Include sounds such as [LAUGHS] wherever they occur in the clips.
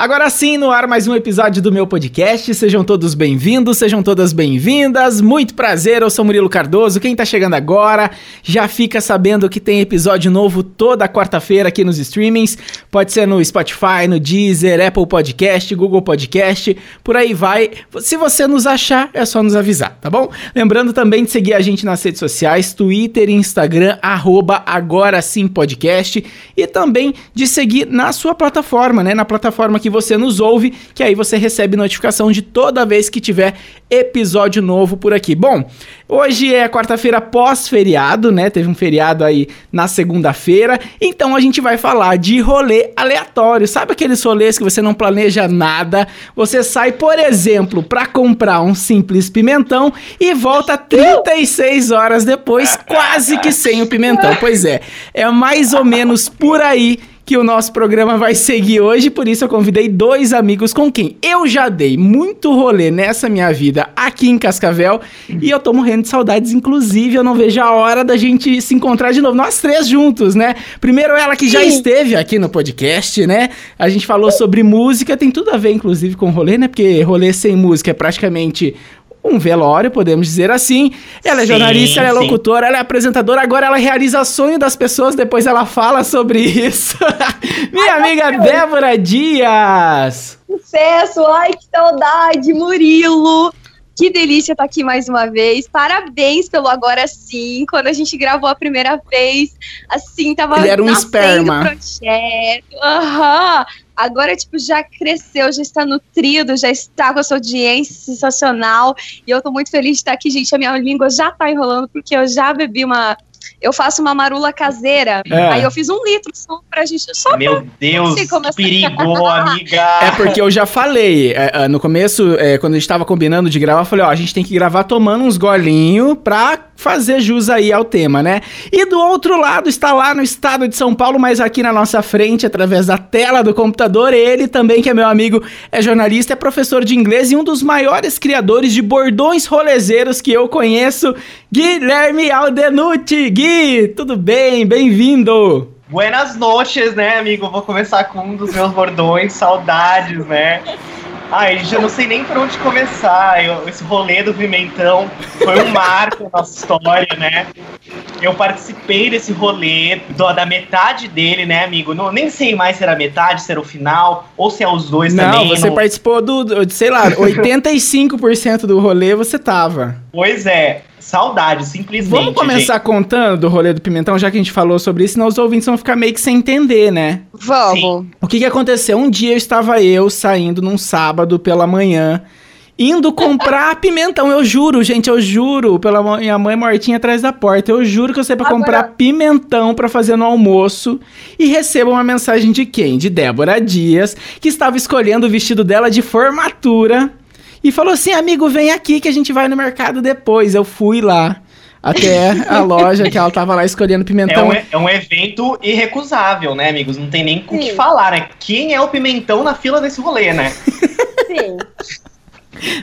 Agora sim, no ar mais um episódio do meu podcast. Sejam todos bem-vindos, sejam todas bem-vindas. Muito prazer, eu sou Murilo Cardoso. Quem tá chegando agora já fica sabendo que tem episódio novo toda quarta-feira aqui nos streamings. Pode ser no Spotify, no Deezer, Apple Podcast, Google Podcast, por aí vai. Se você nos achar, é só nos avisar, tá bom? Lembrando também de seguir a gente nas redes sociais, Twitter e Instagram, arroba agora sim podcast. E também de seguir na sua plataforma, né? Na plataforma que você nos ouve, que aí você recebe notificação de toda vez que tiver episódio novo por aqui. Bom, hoje é quarta-feira pós-feriado, né? Teve um feriado aí na segunda-feira, então a gente vai falar de rolê aleatório. Sabe aqueles rolês que você não planeja nada? Você sai, por exemplo, para comprar um simples pimentão e volta 36 horas depois, quase que sem o pimentão. Pois é, é mais ou menos por aí que o nosso programa vai seguir hoje, por isso eu convidei dois amigos com quem eu já dei muito rolê nessa minha vida aqui em Cascavel e eu tô morrendo de saudades, inclusive eu não vejo a hora da gente se encontrar de novo, nós três juntos, né? Primeiro ela que já esteve aqui no podcast, né? A gente falou sobre música, tem tudo a ver inclusive com rolê, né? Porque rolê sem música é praticamente um velório, podemos dizer assim. Ela é sim, jornalista, ela é locutora, ela é apresentadora, agora ela realiza sonho das pessoas, depois ela fala sobre isso. [LAUGHS] Minha ai, amiga Débora Dias! Sucesso! Ai, que saudade, Murilo! Que delícia estar aqui mais uma vez. Parabéns pelo Agora Sim. Quando a gente gravou a primeira vez, assim, tava Ele era um esperma. projeto. Aham. Uhum. Agora, tipo, já cresceu, já está nutrido, já está com a sua audiência sensacional. E eu tô muito feliz de estar aqui, gente. A minha língua já tá enrolando, porque eu já bebi uma eu faço uma marula caseira. É. Aí eu fiz um litro só pra gente. Só Meu pra, Deus, que perigo, [LAUGHS] amiga. É porque eu já falei. É, é, no começo, é, quando a gente tava combinando de gravar, eu falei: ó, a gente tem que gravar tomando uns golinhos pra fazer jus aí ao tema, né? E do outro lado está lá no estado de São Paulo, mas aqui na nossa frente, através da tela do computador, ele também, que é meu amigo, é jornalista, é professor de inglês e um dos maiores criadores de bordões rolezeiros que eu conheço, Guilherme Aldenucci. Gui, tudo bem? Bem-vindo! Buenas noches, né, amigo? Vou começar com um dos meus bordões, saudades, né? Ai, já não sei nem por onde começar. Eu, esse rolê do Pimentão foi um marco na nossa história, né? Eu participei desse rolê, do, da metade dele, né, amigo? Não, nem sei mais se era metade, se era o final, ou se é os dois não, também. Não, você participou do, do, sei lá, [LAUGHS] 85% do rolê você tava. Pois é. Saudade, simplesmente. Vamos começar gente. contando do rolê do Pimentão, já que a gente falou sobre isso, senão os ouvintes vão ficar meio que sem entender, né? Vamos. Sim. O que que aconteceu? Um dia eu estava eu saindo num sábado pela manhã, indo comprar [LAUGHS] pimentão. Eu juro, gente, eu juro, pela minha mãe mortinha atrás da porta. Eu juro que eu sei para Agora... comprar pimentão para fazer no almoço e recebo uma mensagem de quem? De Débora Dias, que estava escolhendo o vestido dela de formatura e falou assim: amigo, vem aqui que a gente vai no mercado depois. Eu fui lá até a [LAUGHS] loja que ela tava lá escolhendo pimentão. É um, é um evento irrecusável, né, amigos? Não tem nem o que falar, né? Quem é o pimentão na fila desse rolê, né? Sim. [LAUGHS]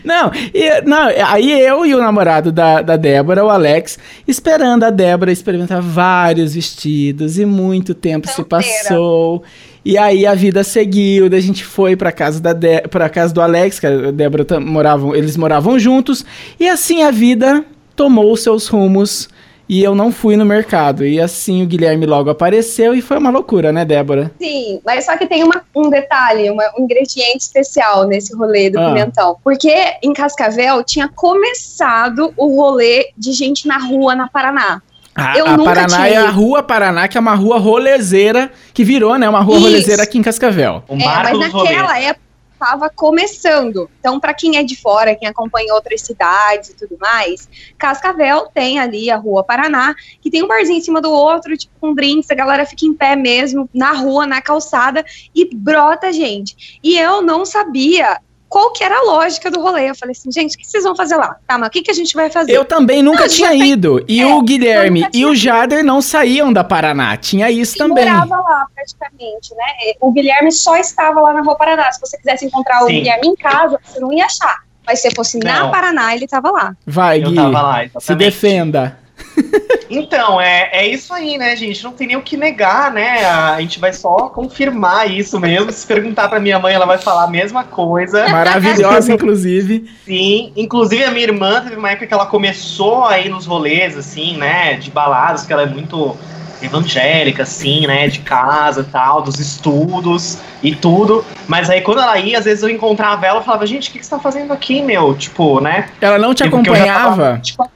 Não, e, não, aí eu e o namorado da, da Débora, o Alex, esperando a Débora experimentar vários vestidos e muito tempo se passou. E aí a vida seguiu, daí a gente foi pra casa da De pra casa do Alex, que a Débora moravam, eles moravam juntos, e assim a vida tomou os seus rumos e eu não fui no mercado. E assim o Guilherme logo apareceu e foi uma loucura, né, Débora? Sim, mas só que tem uma, um detalhe, uma, um ingrediente especial nesse rolê do ah. pimentão. Porque em Cascavel tinha começado o rolê de gente na rua na Paraná. A, eu a Paraná é a Rua Paraná, que é uma rua rolezeira, que virou, né, uma rua Isso. rolezeira aqui em Cascavel. é, mas naquela época estava começando. Então, para quem é de fora, quem acompanha outras cidades e tudo mais, Cascavel tem ali a Rua Paraná, que tem um barzinho em cima do outro, tipo com drinks, a galera fica em pé mesmo, na rua, na calçada, e brota gente. E eu não sabia qual que era a lógica do rolê. Eu falei assim, gente, o que vocês vão fazer lá? Tá, mas o que, que a gente vai fazer? Eu também nunca não, tinha ido. E é, o Guilherme e o Jader não saíam da Paraná. Tinha isso e também. morava lá, praticamente, né? O Guilherme só estava lá na Rua Paraná. Se você quisesse encontrar Sim. o Guilherme em casa, você não ia achar. Mas se fosse não. na Paraná, ele estava lá. Vai, Gui. Eu tava lá, exatamente. Se defenda. [LAUGHS] Então, é, é isso aí, né, gente? Não tem nem o que negar, né? A gente vai só confirmar isso mesmo. Se perguntar pra minha mãe, ela vai falar a mesma coisa. [LAUGHS] Maravilhosa, inclusive. Sim, inclusive a minha irmã teve uma época que ela começou aí nos rolês, assim, né? De baladas, que ela é muito evangélica, assim, né? De casa e tal, dos estudos e tudo. Mas aí quando ela ia, às vezes eu encontrava ela e falava, gente, o que, que você tá fazendo aqui, meu? Tipo, né? Ela não te Tipo, que eu já acompanhava? tava, tipo,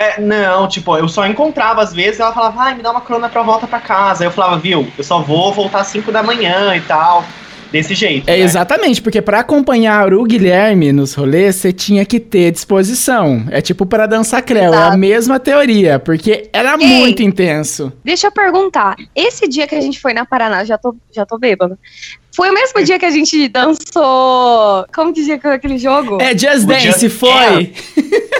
é, não, tipo, eu só encontrava às vezes, ela falava, ai, me dá uma crona pra volta pra casa. Aí eu falava, viu, eu só vou voltar às 5 da manhã e tal. Desse jeito. É né? exatamente, porque pra acompanhar o Guilherme nos rolês, você tinha que ter disposição. É tipo pra dançar creu, é a mesma teoria, porque era Ei. muito intenso. Deixa eu perguntar. Esse dia que a gente foi na Paraná, já tô, já tô bêbada. Foi o mesmo dia que a gente dançou. Como que dizia aquele jogo? É Just Dance, Just foi.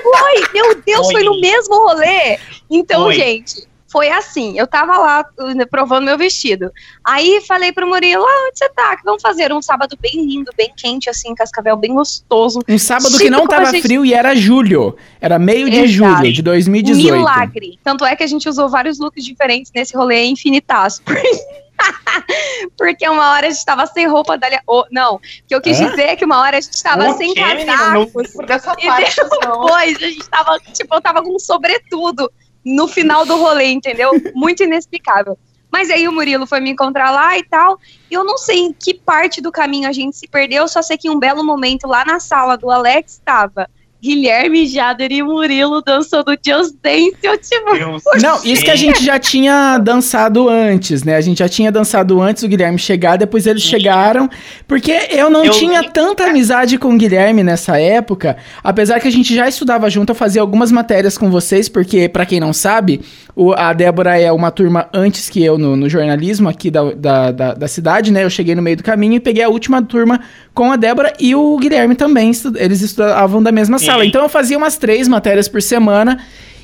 Foi! Meu Deus, Foi. foi no mesmo rolê! Então, Foi. gente, foi assim. Eu tava lá uh, provando meu vestido. Aí falei pro Murilo: ah, onde você tá? Que vamos fazer um sábado bem lindo, bem quente, assim, cascavel bem gostoso. Um sábado que Tipo não tava gente- frio e era julho. Era meio de Exato. julho de 2018. Milagre. Tanto é que a gente usou vários looks diferentes nesse rolê infinitaço. [LAUGHS] [LAUGHS] Porque uma hora a gente tava sem roupa. Oh, não, o que eu quis Hã? dizer é que uma hora a gente tava O sem quê, menina? Dessa E parte, não. Depois a gente tava, tipo, eu tava com um sobretudo no final do rolê, entendeu? Muito inexplicável. Mas aí o Murilo foi me encontrar lá e tal. E eu não sei em que parte do caminho a gente se perdeu, só sei que em um belo momento lá na sala do Alex estava Guilherme, Jader e Murilo dançando Just Dance. Eu, tipo, Deus Não, isso que a gente já tinha dançado antes, né? A gente já tinha dançado antes do Guilherme chegar, depois eles chegaram. Porque eu não Eu tinha vi- tanta amizade com o Guilherme nessa época. Apesar que a gente já estudava junto, eu fazia algumas matérias com vocês, porque, pra quem não sabe, o- a Débora é uma turma antes que eu no, no jornalismo aqui da, da, da, da cidade, né? Eu cheguei no meio do caminho e peguei a última turma com a Débora e o Guilherme também. estu- Eles estudavam da mesma Sim. sala. Então eu fazia umas três matérias por semana.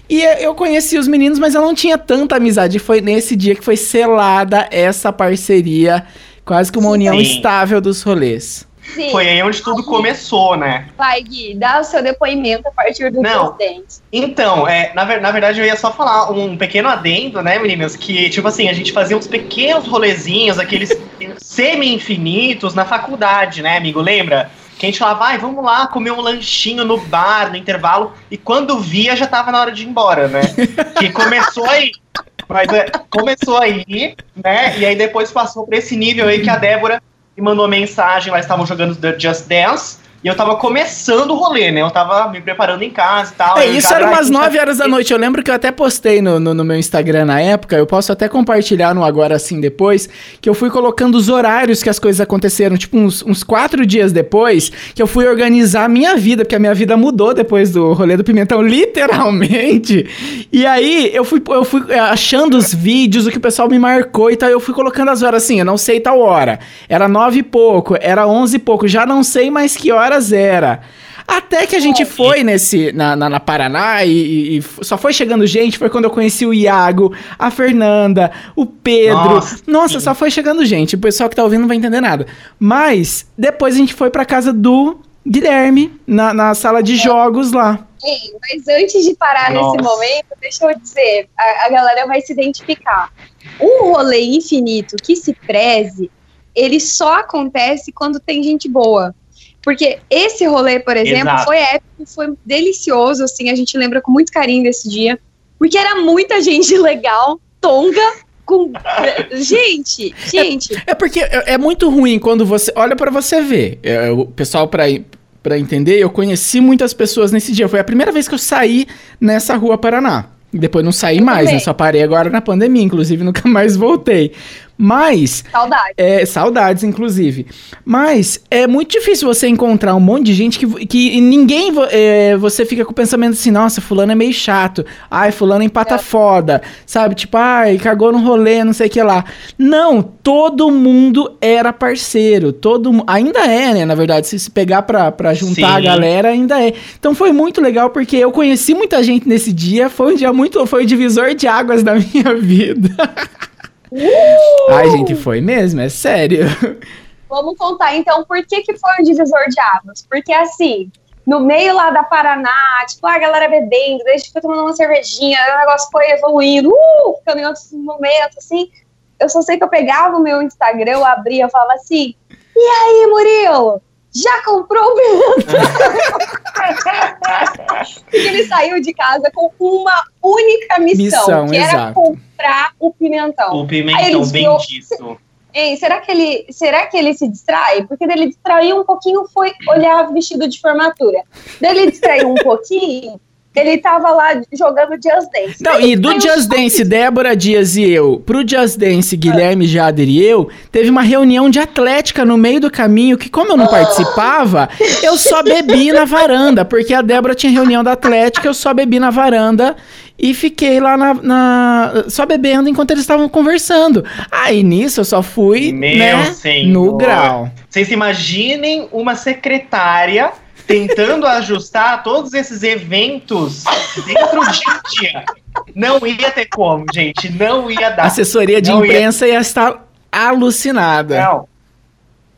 E eu conheci os meninos, mas eu não tinha tanta amizade. Foi nesse dia que foi selada essa parceria, quase que uma união Sim. estável dos rolês. Sim. Foi aí onde tudo começou, né? Vai, Gui, dá o seu depoimento a partir do Não. Então, é, na, na verdade, eu ia só falar um pequeno adendo, né, meninas? Que, tipo assim, a gente fazia uns pequenos rolezinhos, aqueles [LAUGHS] semi-infinitos na faculdade, né, amigo? Lembra? Que a gente falava, vai, vamos lá comer um lanchinho no bar, no intervalo, e quando via já tava na hora de ir embora, né? [LAUGHS] que começou aí. Mas é, começou aí, né? E aí depois passou pra esse nível aí que a Débora me mandou mensagem, lá estavam jogando The Just Dance. E eu tava começando o rolê, né? Eu tava me preparando em casa e tal. É, isso era umas puxa 9 horas da noite. Eu lembro que eu até postei no, no, no meu Instagram na época. Eu posso até compartilhar no Agora Assim depois. Que eu fui colocando os horários que as coisas aconteceram. Tipo, uns, uns quatro dias depois. Que eu fui organizar a minha vida. Porque a minha vida mudou depois do rolê do Pimentão, [LAUGHS] literalmente. E aí eu fui, eu fui achando os vídeos, o que o pessoal me marcou e tal. Eu fui colocando as horas assim. Eu não sei tal hora. Era nove e pouco, era onze e pouco. Já não sei mais que horas era. Até que a gente foi nesse na, na, na Paraná e, e- e só foi chegando gente, foi quando eu conheci o Iago, a Fernanda, o Pedro. Nossa, Nossa, só foi chegando gente. O pessoal que tá ouvindo não vai entender nada. Mas depois a gente foi pra casa do Guilherme, na, na sala de jogos lá. Ei, mas antes de parar Nossa. nesse momento, deixa eu dizer, a, a galera vai se identificar. Um rolê infinito que se preze, ele só acontece quando tem gente boa. Porque esse rolê, por exemplo, Exato. foi épico, foi delicioso, assim, a gente lembra com muito carinho desse dia. Porque era muita gente [LAUGHS] legal, tonga, com... [LAUGHS] Gente, gente, É porque é, é muito ruim quando você. Olha pra você ver. É, o pessoal, pra, pra entender, eu conheci muitas pessoas nesse dia. Foi a primeira vez que eu saí nessa rua Paraná. Depois não saí Eu mais, né? Só parei agora na pandemia, inclusive nunca [LAUGHS] mais voltei. Mas saudade. é, saudades, inclusive. Mas é muito difícil você encontrar um monte de gente que, que ninguém. é, você fica com o pensamento assim, nossa, fulano é meio chato. Ai, fulano empata É. foda. Sabe? Tipo, ai, cagou no rolê, não sei o que lá. Não, todo mundo era parceiro. Todo Ainda é, né? Na verdade, se se pegar pra, pra juntar a Sim. galera, ainda é. Então foi muito legal, porque eu conheci muita gente nesse dia. Foi um dia muito. Foi o divisor de águas da [LAUGHS] minha vida. Ai, gente, foi mesmo, é sério. Vamos contar então por que, que foi um divisor de águas. Porque assim, no meio lá da Paraná, tipo, a galera bebendo, daí tipo, tomando uma cervejinha, o negócio foi evoluindo, uh, ficando em outros momentos, assim. Eu só sei que eu pegava o meu Instagram, eu abria, eu falava assim, e aí, Murilo? Já comprou o pimentão? [LAUGHS] Porque ele saiu de casa com uma única missão, Missão, que era exato. comprar o pimentão. O pimentão bem disso. Ei, será que ele, será que ele se distrai? Porque ele distraiu um pouquinho, foi olhar vestido de formatura. Daí ele distraiu um pouquinho, ele tava lá jogando Just Dance. Não, e do Just Dance, Débora Dias e eu, pro Just Dance, Guilherme Jader e eu, teve uma reunião de atlética no meio do caminho que, como eu não participava, eu só bebi na varanda, porque a Débora tinha reunião da atlética, eu só bebi na varanda e fiquei lá na, na- só bebendo enquanto eles estavam conversando. Aí nisso eu só fui, Meu né, senhor. no grau. Vocês imaginem uma secretária tentando ajustar todos esses eventos dentro de um dia. Não ia ter como, gente. Não ia A dar. assessoria de Não ia- imprensa ia estar alucinada. Não.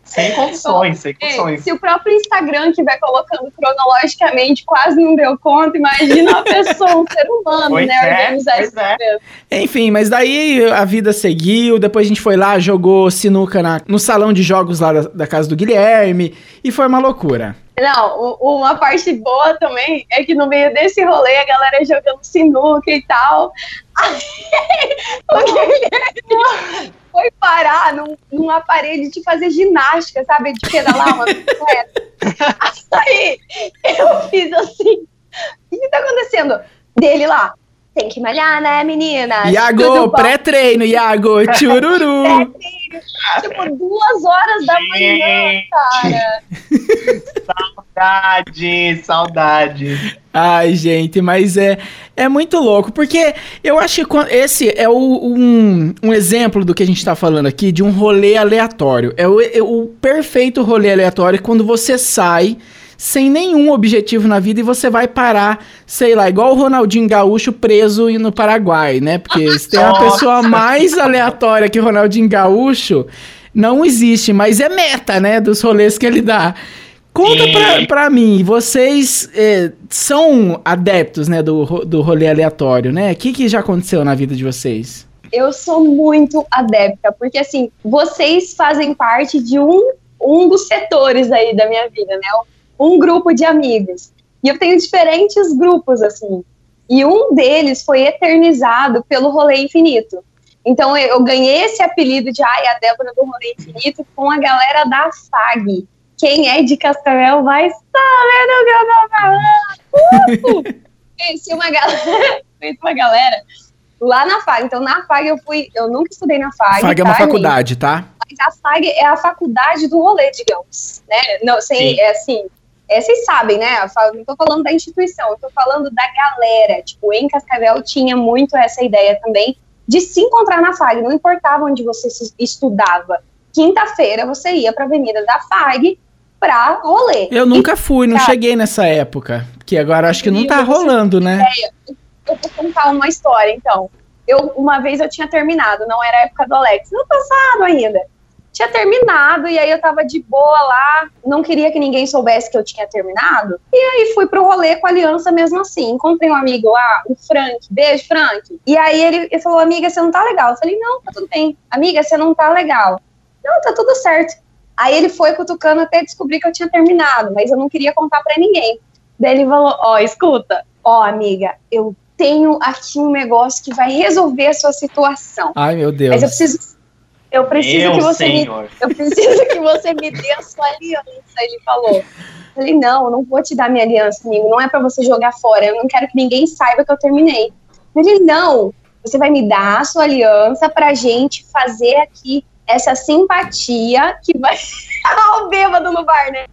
Sem condições, sem Ei, condições. se o próprio Instagram vai colocando cronologicamente quase não deu conta, imagina uma pessoa, um ser humano, Pois né? é, organizar esse é. Enfim, mas daí a vida seguiu, depois a gente foi lá, jogou sinuca na- no salão de jogos lá da, da casa do Guilherme, e foi uma loucura. Não, uma parte boa também é que no meio desse rolê a galera jogando sinuca e tal. [LAUGHS] Aí, [LAUGHS] foi parar num, num aparelho de fazer ginástica, sabe? De pedalar uma bicicleta. [LAUGHS] Aí eu fiz assim: o que tá acontecendo? Dele lá. Tem que malhar, né, menina? Iago, pré-treino, Iago, [LAUGHS] tchururu. Tipo, duas horas da manhã, cara. Saudade, saudade. Ai, gente, mas é, é muito louco, porque eu acho que esse é o- um, um exemplo do que a gente tá falando aqui, de um rolê aleatório. É o, é o perfeito rolê aleatório quando você sai sem nenhum objetivo na vida e você vai parar, sei lá, igual o Ronaldinho Gaúcho preso no Paraguai, né? Porque se tem uma [LAUGHS] pessoa mais aleatória que o Ronaldinho Gaúcho, não existe, mas é meta, né, dos rolês que ele dá. Conta pra, pra mim, vocês eh, são adeptos, né, do, do rolê aleatório, né? O que, que já aconteceu na vida de vocês? Eu sou muito adepta, porque assim, vocês fazem parte de um, um dos setores aí da minha vida, né? Um grupo de amigos. E eu tenho diferentes grupos, assim. E um deles foi eternizado pelo Rolê Infinito. Então eu, ganhei esse apelido de ai, a Débora do Rolê Infinito com a galera da FAG. Quem é de Cascavel vai saber do que eu tô falando. [LAUGHS] Conheci uma galera, [LAUGHS] conheci uma galera lá na FAG. Então, na FAG eu fui. Eu nunca estudei na FAG. FAG é uma tá, faculdade, tá? gente? Mas a FAG é a faculdade do rolê, digamos. Né? Não, sem, Sim. é assim. É, vocês sabem, né? A FAG, não tô falando da instituição, eu tô falando da galera. Tipo, em Cascavel tinha muito essa ideia também de se encontrar na FAG, não importava onde você estudava. Quinta-feira você ia pra Avenida da FAG pra rolê. Eu nunca fui, não Tá. cheguei nessa época. Que agora acho que não tá Você- rolando, né? eu vou contar uma história, então. Eu, uma vez eu tinha terminado, não era a época do Alex, no passado ainda. Tinha terminado, e aí eu tava de boa lá, não queria que ninguém soubesse que eu tinha terminado. E aí fui pro rolê com a aliança mesmo assim. Encontrei um amigo lá, o Frank, beijo, Frank. E aí ele, ele falou, amiga, você não tá legal. Eu falei, não, tá tudo bem. Amiga, você não tá legal. Não, tá tudo certo. Aí ele foi cutucando até descobrir que eu tinha terminado, mas eu não queria contar pra ninguém. Daí ele falou, ó, escuta, ó, amiga, eu tenho aqui um negócio que vai resolver a sua situação. Ai, meu Deus. Mas eu preciso. Eu preciso Meu que você me. Eu preciso que você me dê a sua aliança, ele falou. Eu falei, não, eu não vou te dar minha aliança, amigo. Não é pra você jogar fora. Eu não quero que ninguém saiba que eu terminei. Ele, não, você vai me dar a sua aliança pra gente fazer aqui essa simpatia que vai. [LAUGHS] Ah, o bêbado no bar, né?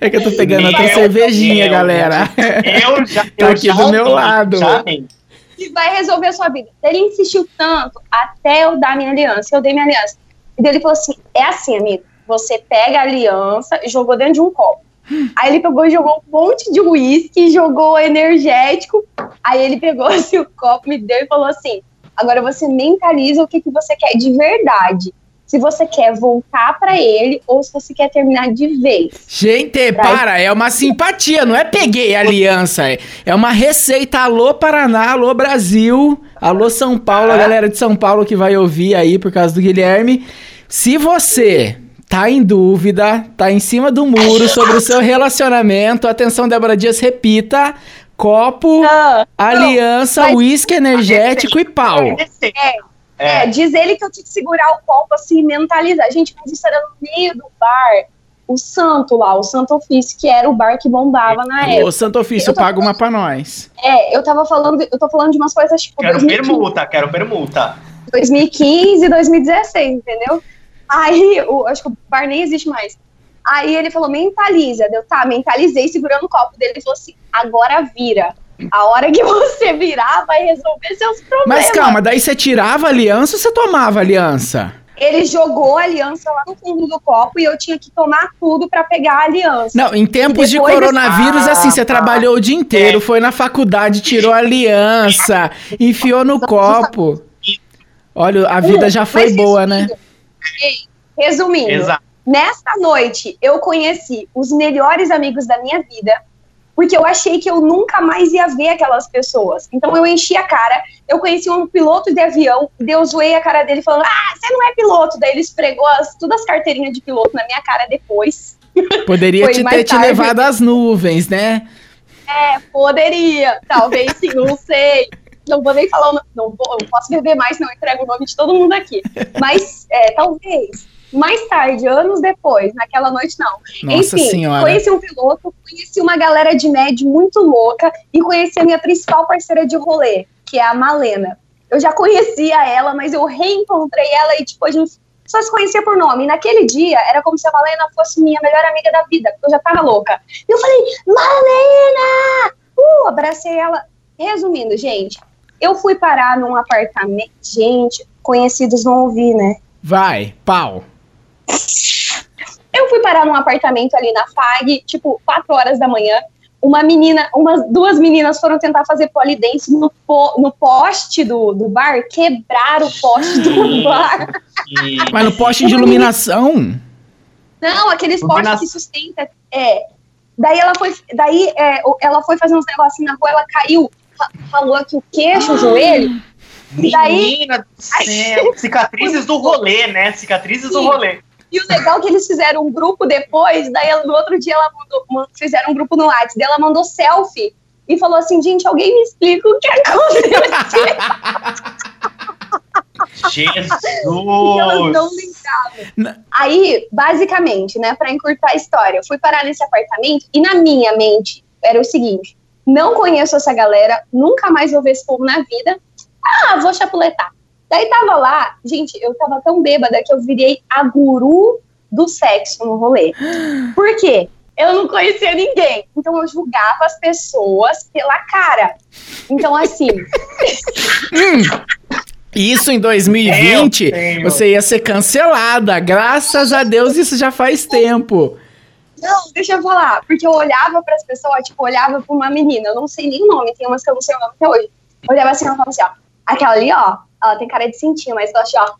É que eu tô pegando Meu cervejinha, Deus. galera. Eu já. Tá eu aqui já do meu lado. Já que vai resolver a sua vida. Ele insistiu tanto até eu dar minha aliança. Eu dei minha aliança. E ele falou assim: é assim, amigo. Você pega a aliança e jogou dentro de um copo. Aí ele pegou e jogou um monte de uísque, jogou energético. Aí ele pegou [LAUGHS] assim o copo, me deu e falou assim: agora você mentaliza o que, que você quer de verdade. Se você quer voltar pra ele ou se você quer terminar de vez. Gente, Pra- para, é uma simpatia, não é peguei aliança. é- É uma receita. Alô, Paraná, alô, Brasil, alô, São Paulo, a galera de São Paulo que vai ouvir aí por causa do Guilherme. Se você tá em dúvida, tá em cima do muro sobre o seu relacionamento, atenção, Débora Dias, repita: copo, Ah, aliança, mas- uísque energético e pau. É, diz ele que eu tinha que segurar o copo assim e mentalizar. Gente, mas isso era no meio do bar. O Santo lá, o Santo Ofício, que era o bar que bombava na época. Ô, Santo Ofício, paga uma pra nós. É, eu tava falando, eu tô falando de umas coisas tipo Quero 2015, permuta, quero permuta. 2015 2016, entendeu? Aí, o, acho que o bar nem existe mais. Aí ele falou, mentaliza. Deu, tá, mentalizei segurando o copo dele. Ele falou assim, agora vira. A hora que você virar, vai resolver seus problemas. Mas calma, daí você tirava a aliança ou você tomava a aliança? Ele jogou a aliança lá no fundo do copo e eu tinha que tomar tudo pra pegar a aliança. Não, em tempos de coronavírus, Ah, assim, você tá. trabalhou o dia inteiro, É. foi na faculdade, tirou a aliança, enfiou no copo. Olha, a vida já foi Mas boa, né? resumindo, Resumindo, Exato. nesta noite eu conheci os melhores amigos da minha vida, porque eu achei que eu nunca mais ia ver aquelas pessoas. Então eu enchi a cara, eu conheci um piloto de avião, daí eu zoei a cara dele falando, ah, você não é piloto. Daí ele esfregou as, todas as carteirinhas de piloto na minha cara depois. [LAUGHS] Poderia te ter te tarde. levado às nuvens, né? É, poderia, talvez sim, não sei. Não vou nem falar, o no- não, vou, não posso beber mais, não entrego o nome de todo mundo aqui. Mas, é, talvez, mais tarde, anos depois, naquela noite não. Nossa Enfim, senhora. conheci um piloto, conheci uma galera de médio muito louca e conheci a minha principal parceira de rolê, que é a Malena. Eu já conhecia ela, mas eu reencontrei ela e, tipo, a gente só se conhecia por nome. E naquele dia, era como se a Malena fosse minha melhor amiga da vida, porque eu já tava louca. E eu falei, Malena! Uh, abracei ela. Resumindo, gente, eu fui parar num apartamento. Gente, conhecidos vão ouvir, né? Vai, pau. Eu fui parar num apartamento ali na FAG, tipo, 4 horas da manhã. Uma menina, umas duas meninas foram tentar fazer polidense no, po- no poste do, do bar, quebraram o poste do [LAUGHS] bar. Mas no poste de iluminação. Não, aqueles postes que sustenta. É. Daí ela foi, daí é, o- ela foi fazer uns negocinhos na rua, ela caiu, fa- falou aqui o queixo, o joelho. daí- menina do céu. Cicatrizes do rolê, né? Cicatrizes do Sim. rolê. E o legal é que eles fizeram um grupo depois, daí no outro dia ela mandou, man- fizeram um grupo no WhatsApp, daí ela mandou selfie e falou assim, gente, alguém me explica o que aconteceu. [LAUGHS] E elas não Jesus. lembravam. Aí, basicamente, né, pra encurtar a história, eu fui parar nesse apartamento e na minha mente era o seguinte: não conheço essa galera, nunca mais vou ver esse povo na vida. Ah, vou chapuletar. Daí tava lá, gente, eu tava tão bêbada que eu virei a guru do sexo no rolê. [GASPS] Por quê? Eu não conhecia ninguém. Então eu julgava as pessoas pela cara. Então, assim, [LAUGHS] Isso em 2020, Meu Senhor. você ia ser cancelada. Graças a Deus, isso já faz tempo. Não, deixa eu falar, porque eu olhava para as pessoas, tipo, olhava para uma menina, eu não sei nem o nome, tem umas que eu não sei o nome até hoje. Eu olhava assim, ela falava assim, ó, aquela ali, ó, ela tem cara de cintinho, mas gosta de, ó,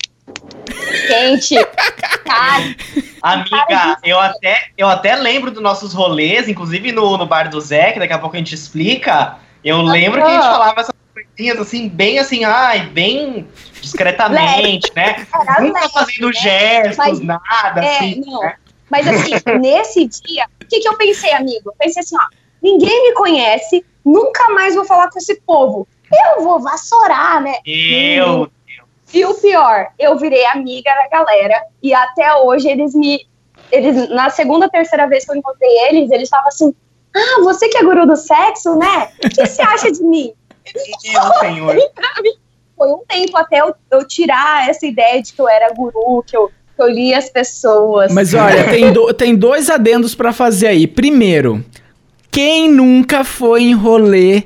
quente, [LAUGHS] cara, Amiga, eu até, eu até lembro dos nossos rolês, inclusive no, no bar do Zé, que daqui a pouco a gente explica. Eu lembro que a gente falava essas coisinhas assim, bem assim, ai, bem discretamente, né? era Nunca leve, fazendo né? gestos, Mas- nada, É, assim. não. né? Mas assim, [LAUGHS] nesse dia, o que, que eu pensei, amigo? Eu pensei assim, ó, ninguém me conhece, nunca mais vou falar com esse povo. Eu vou vassourar, né? Eu, E o pior, eu virei amiga da galera e até hoje eles me. Eles, na segunda, terceira vez que eu encontrei eles, eles estavam assim: Ah, você que é guru do sexo, né? O que você acha de mim? [LAUGHS] meu senhor. Foi um tempo até eu, eu tirar essa ideia de que eu era guru, que eu, lia as pessoas. Mas olha, tem, do- tem dois adendos pra fazer aí. Primeiro, quem nunca foi em rolê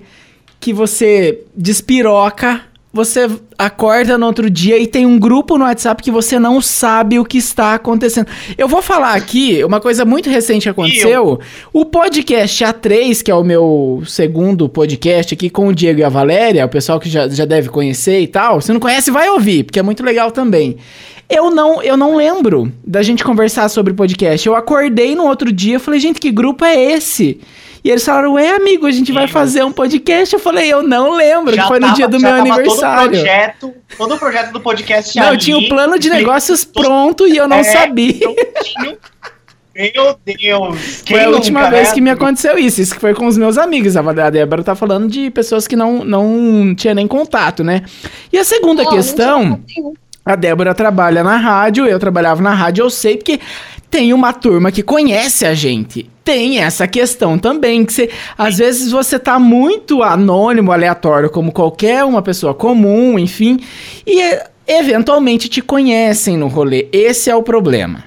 que você despiroca você acorda no outro dia e tem um grupo no WhatsApp que você não sabe o que está acontecendo. Eu vou falar aqui uma coisa muito recente que aconteceu. O podcast A3, que é o meu segundo podcast aqui com o Diego e a Valéria, o pessoal que já, já deve conhecer e tal. Se não conhece, vai ouvir, porque é muito legal também. Eu não, eu não lembro da gente conversar sobre podcast. Eu acordei no outro dia e falei, gente, que grupo é esse? E eles falaram, ué, amigo, a gente vai fazer um podcast. Eu falei, eu não lembro, Já que foi no tava- dia do já meu tava aniversário. Todo o projeto, todo o projeto do podcast Não, eu ali, tinha o plano de negócios pronto e eu não É, sabia. Meu Deus. Foi a última nunca, vez né? que me aconteceu isso. Isso que foi com os meus amigos. A Débora tá falando de pessoas que não, não tinha nem contato, né? E a segunda não questão. nenhum. A Débora trabalha na rádio, eu trabalhava na rádio, eu sei porque tem uma turma que conhece a gente. Tem essa questão também, que você, às vezes você tá muito anônimo, aleatório, como qualquer uma pessoa comum, enfim, e é, eventualmente te conhecem no rolê. Esse é o problema.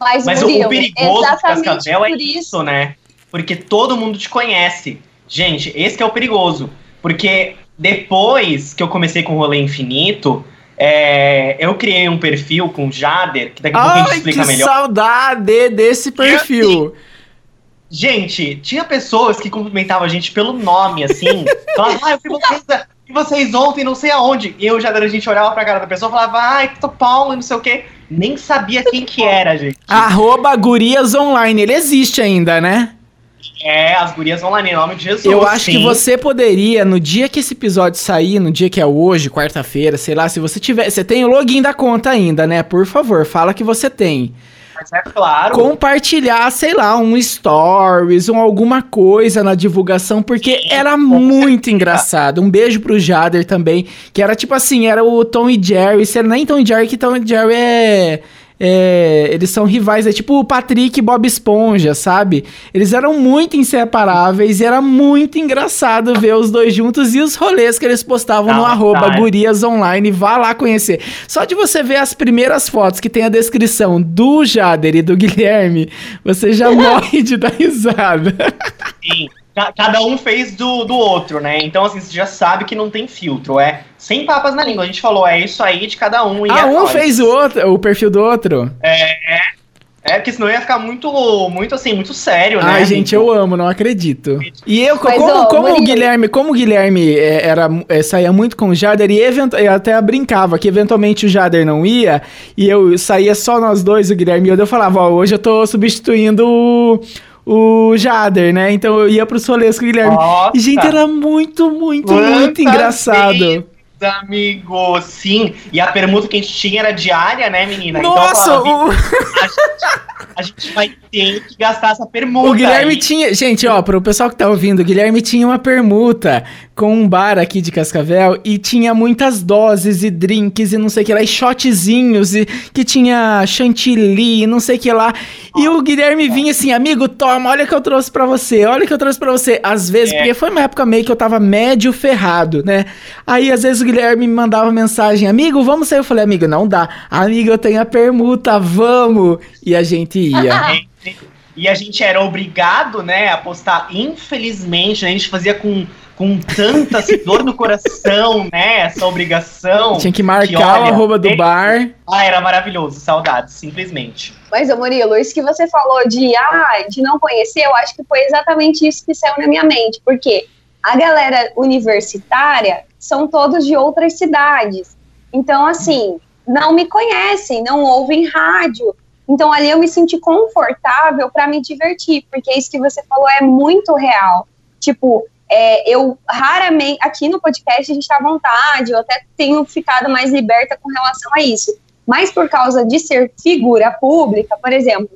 Mas, Mas o, o perigoso exatamente Cascavel é por isso, né? Porque todo mundo te conhece. Gente, esse que é o perigoso. Porque depois que eu comecei com o Rolê Infinito, é, eu criei um perfil com o Jader, que daqui a pouco a gente Ai, que explica melhor. saudade desse perfil. Gente, tinha pessoas que cumprimentavam a gente pelo nome, assim. [LAUGHS] falavam, ah, eu vi vocês, vi vocês ontem, não sei aonde. E eu, Jader, a gente olhava pra cara da pessoa e falava, ai, tô Paulo, e não sei o quê. Nem sabia quem que era, gente. Arroba Gurias Online, ele existe ainda, né? É, as gurias online, em nome de Jesus. Eu acho que sim. você poderia, no dia que esse episódio sair, no dia que é hoje, quarta-feira, sei lá, se você tiver. Você tem o login da conta ainda, né? Por favor, fala que você tem. Mas é claro. Compartilhar, sei lá, um stories ou alguma coisa na divulgação, porque Sim, era muito engraçado. Um beijo pro Jader também, que era tipo assim, era o Tom e Jerry. Se nem Tom e Jerry, que Tom e Jerry é. É, eles são rivais, é tipo o Patrick e Bob Esponja, sabe? Eles eram muito inseparáveis e era muito engraçado ver os dois juntos e os rolês que eles postavam no Ah, arroba tá, é. Gurias Online. Vá lá conhecer. Só de você ver as primeiras fotos que tem a descrição do Jader e do Guilherme, você já [LAUGHS] morre de dar risada. Sim. Ca- Cada um fez do, do outro, né? Então, assim, você já sabe que não tem filtro. É sem papas na língua. A gente falou, é isso aí de cada um. E ah, é um fez o outro, o perfil do outro. É, porque senão ia ficar muito, muito assim, muito sério, né? Ai, gente, eu amo, não acredito. E eu, Mas, como, ó, como o Guilherme, como o Guilherme é, era, é, saía muito com o Jader, e event, eu até brincava que eventualmente o Jader não ia, e eu saía só nós dois, o Guilherme e eu, eu falava, ó, hoje eu tô substituindo o, o Jader, né? Então eu ia pros rolês com o Guilherme. Nossa, E, gente, era muito, muito, Quantas muito engraçado. vezes, amigo, sim. E a permuta que a gente tinha era diária, né, menina? Nossa, então, falava, o, a, gente, a gente vai ter que gastar essa permuta. o Guilherme aí. tinha. Gente, ó, pro pessoal que tá ouvindo, o Guilherme tinha uma permuta com um bar aqui de Cascavel e tinha muitas doses e drinks e não sei o que lá, e shotzinhos e que tinha chantilly e não sei o que lá. E o Guilherme vinha assim, amigo, toma, olha o que eu trouxe pra você, olha o que eu trouxe pra você. Às vezes, É. porque foi uma época meio que eu tava médio ferrado, né? Aí às vezes o Guilherme me mandava mensagem, amigo, vamos sair. Eu falei, amigo, não dá. Amigo, eu tenho a permuta, vamos. E a gente ia. [LAUGHS] E a gente era obrigado, né, a postar. Infelizmente, a gente fazia com, com tanta [LAUGHS] dor no coração, né, essa obrigação. Tinha que marcar que, o olha, arroba do bar. Ah, era maravilhoso, saudades, simplesmente. Mas, ô Murilo, isso que você falou de, ah, de não conhecer, eu acho que foi exatamente isso que saiu na minha mente. Porque a galera universitária são todos de outras cidades. Então, assim, não me conhecem, não ouvem rádio. Então, ali eu me senti confortável para me divertir, porque isso que você falou é muito real. Tipo, é, eu raramente, aqui no podcast a gente tá à vontade, eu até tenho ficado mais liberta com relação a isso. Mas por causa de ser figura pública, por exemplo,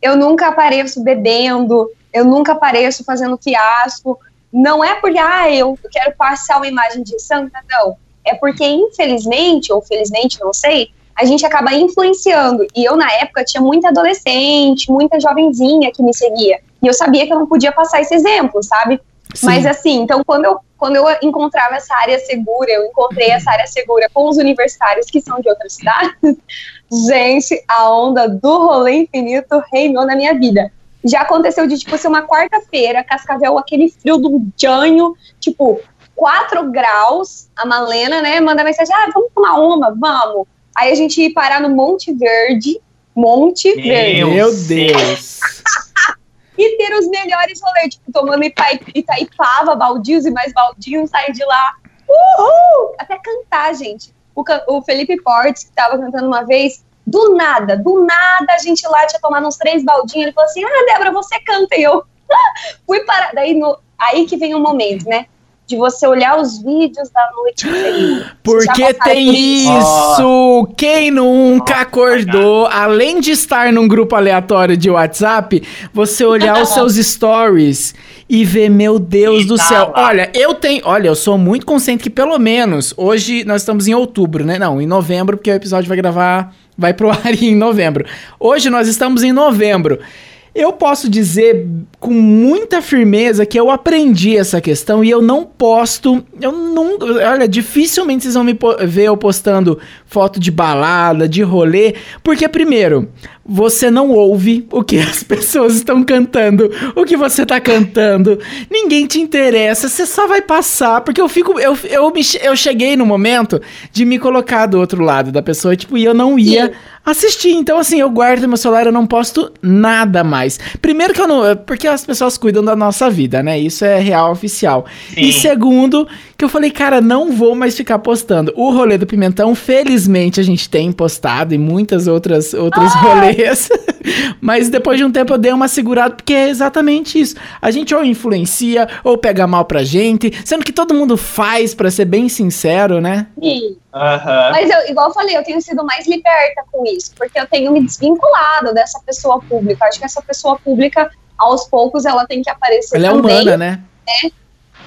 eu nunca apareço bebendo, eu nunca apareço fazendo fiasco. Não é porque, ah, eu quero passar uma imagem de santa, não. É porque, infelizmente, ou felizmente, não sei, a gente acaba influenciando. E eu, na época, tinha muita adolescente, muita jovenzinha que me seguia. E eu sabia que eu não podia passar esse exemplo, sabe? Sim. Mas assim, então quando eu, quando eu encontrava essa área segura, eu encontrei essa área segura com os universitários que são de outras cidades, [LAUGHS] gente, a onda do rolê infinito reinou na minha vida. Já aconteceu de, tipo, ser uma quarta-feira, Cascavel, aquele frio do janho, tipo, 4 graus, a Malena, né, manda mensagem, ah, vamos tomar uma, vamos. Aí a gente ia parar no Monte Verde, Monte Meu Verde. Meu Deus! [LAUGHS] e ter os melhores rolês, tipo, tomando Itaipava, baldios e mais baldios, sair de lá, uhul! Até cantar, gente. O, o Felipe Portes, que tava cantando uma vez, do nada, do nada, a gente lá tinha tomado uns três baldinhos, ele falou assim, ah, Débora, você canta, e eu [LAUGHS] fui para, daí no, aí que vem o momento, né, de você olhar os vídeos da noite [GASPS] Porque tem por isso! Oh. Quem nunca acordou, além de estar num grupo aleatório de WhatsApp, você olhar os seus stories e ver, meu Deus e do tá céu. Lá. Olha, eu tenho. Olha, eu sou muito consciente que pelo menos hoje nós estamos em outubro, né? Não, em novembro, porque o episódio vai gravar. Vai pro [LAUGHS] ar em novembro. Hoje nós estamos em novembro. Eu posso dizer com muita firmeza que eu aprendi essa questão e eu não posto. Eu nunca. Olha, dificilmente vocês vão me ver eu postando foto de balada, de rolê, porque, primeiro, você não ouve o que as [LAUGHS] pessoas estão cantando, o que você tá cantando, ninguém te interessa, você só vai passar, porque eu fico, eu, eu, me, eu cheguei no momento de me colocar do outro lado da pessoa, tipo, e eu não ia assistir, então assim, eu guardo meu celular, eu não posto nada mais. Primeiro que eu não, porque as pessoas cuidam da nossa vida, né, isso é real oficial. Sim. E segundo, que eu falei, cara, não vou mais ficar postando. O rolê do Pimentão, felizmente a gente tem postado e muitas outras, outros ah! rolês [LAUGHS] Mas depois de um tempo eu dei uma segurada, porque é exatamente isso. A gente ou influencia, ou pega mal pra gente, sendo que todo mundo faz, para ser bem sincero, né? Sim. Uhum. Mas eu, igual eu falei, eu tenho sido mais liberta com isso, porque eu tenho me desvinculado dessa pessoa pública. Acho que essa pessoa pública, aos poucos, ela tem que aparecer. Ela também, é humana, né? né?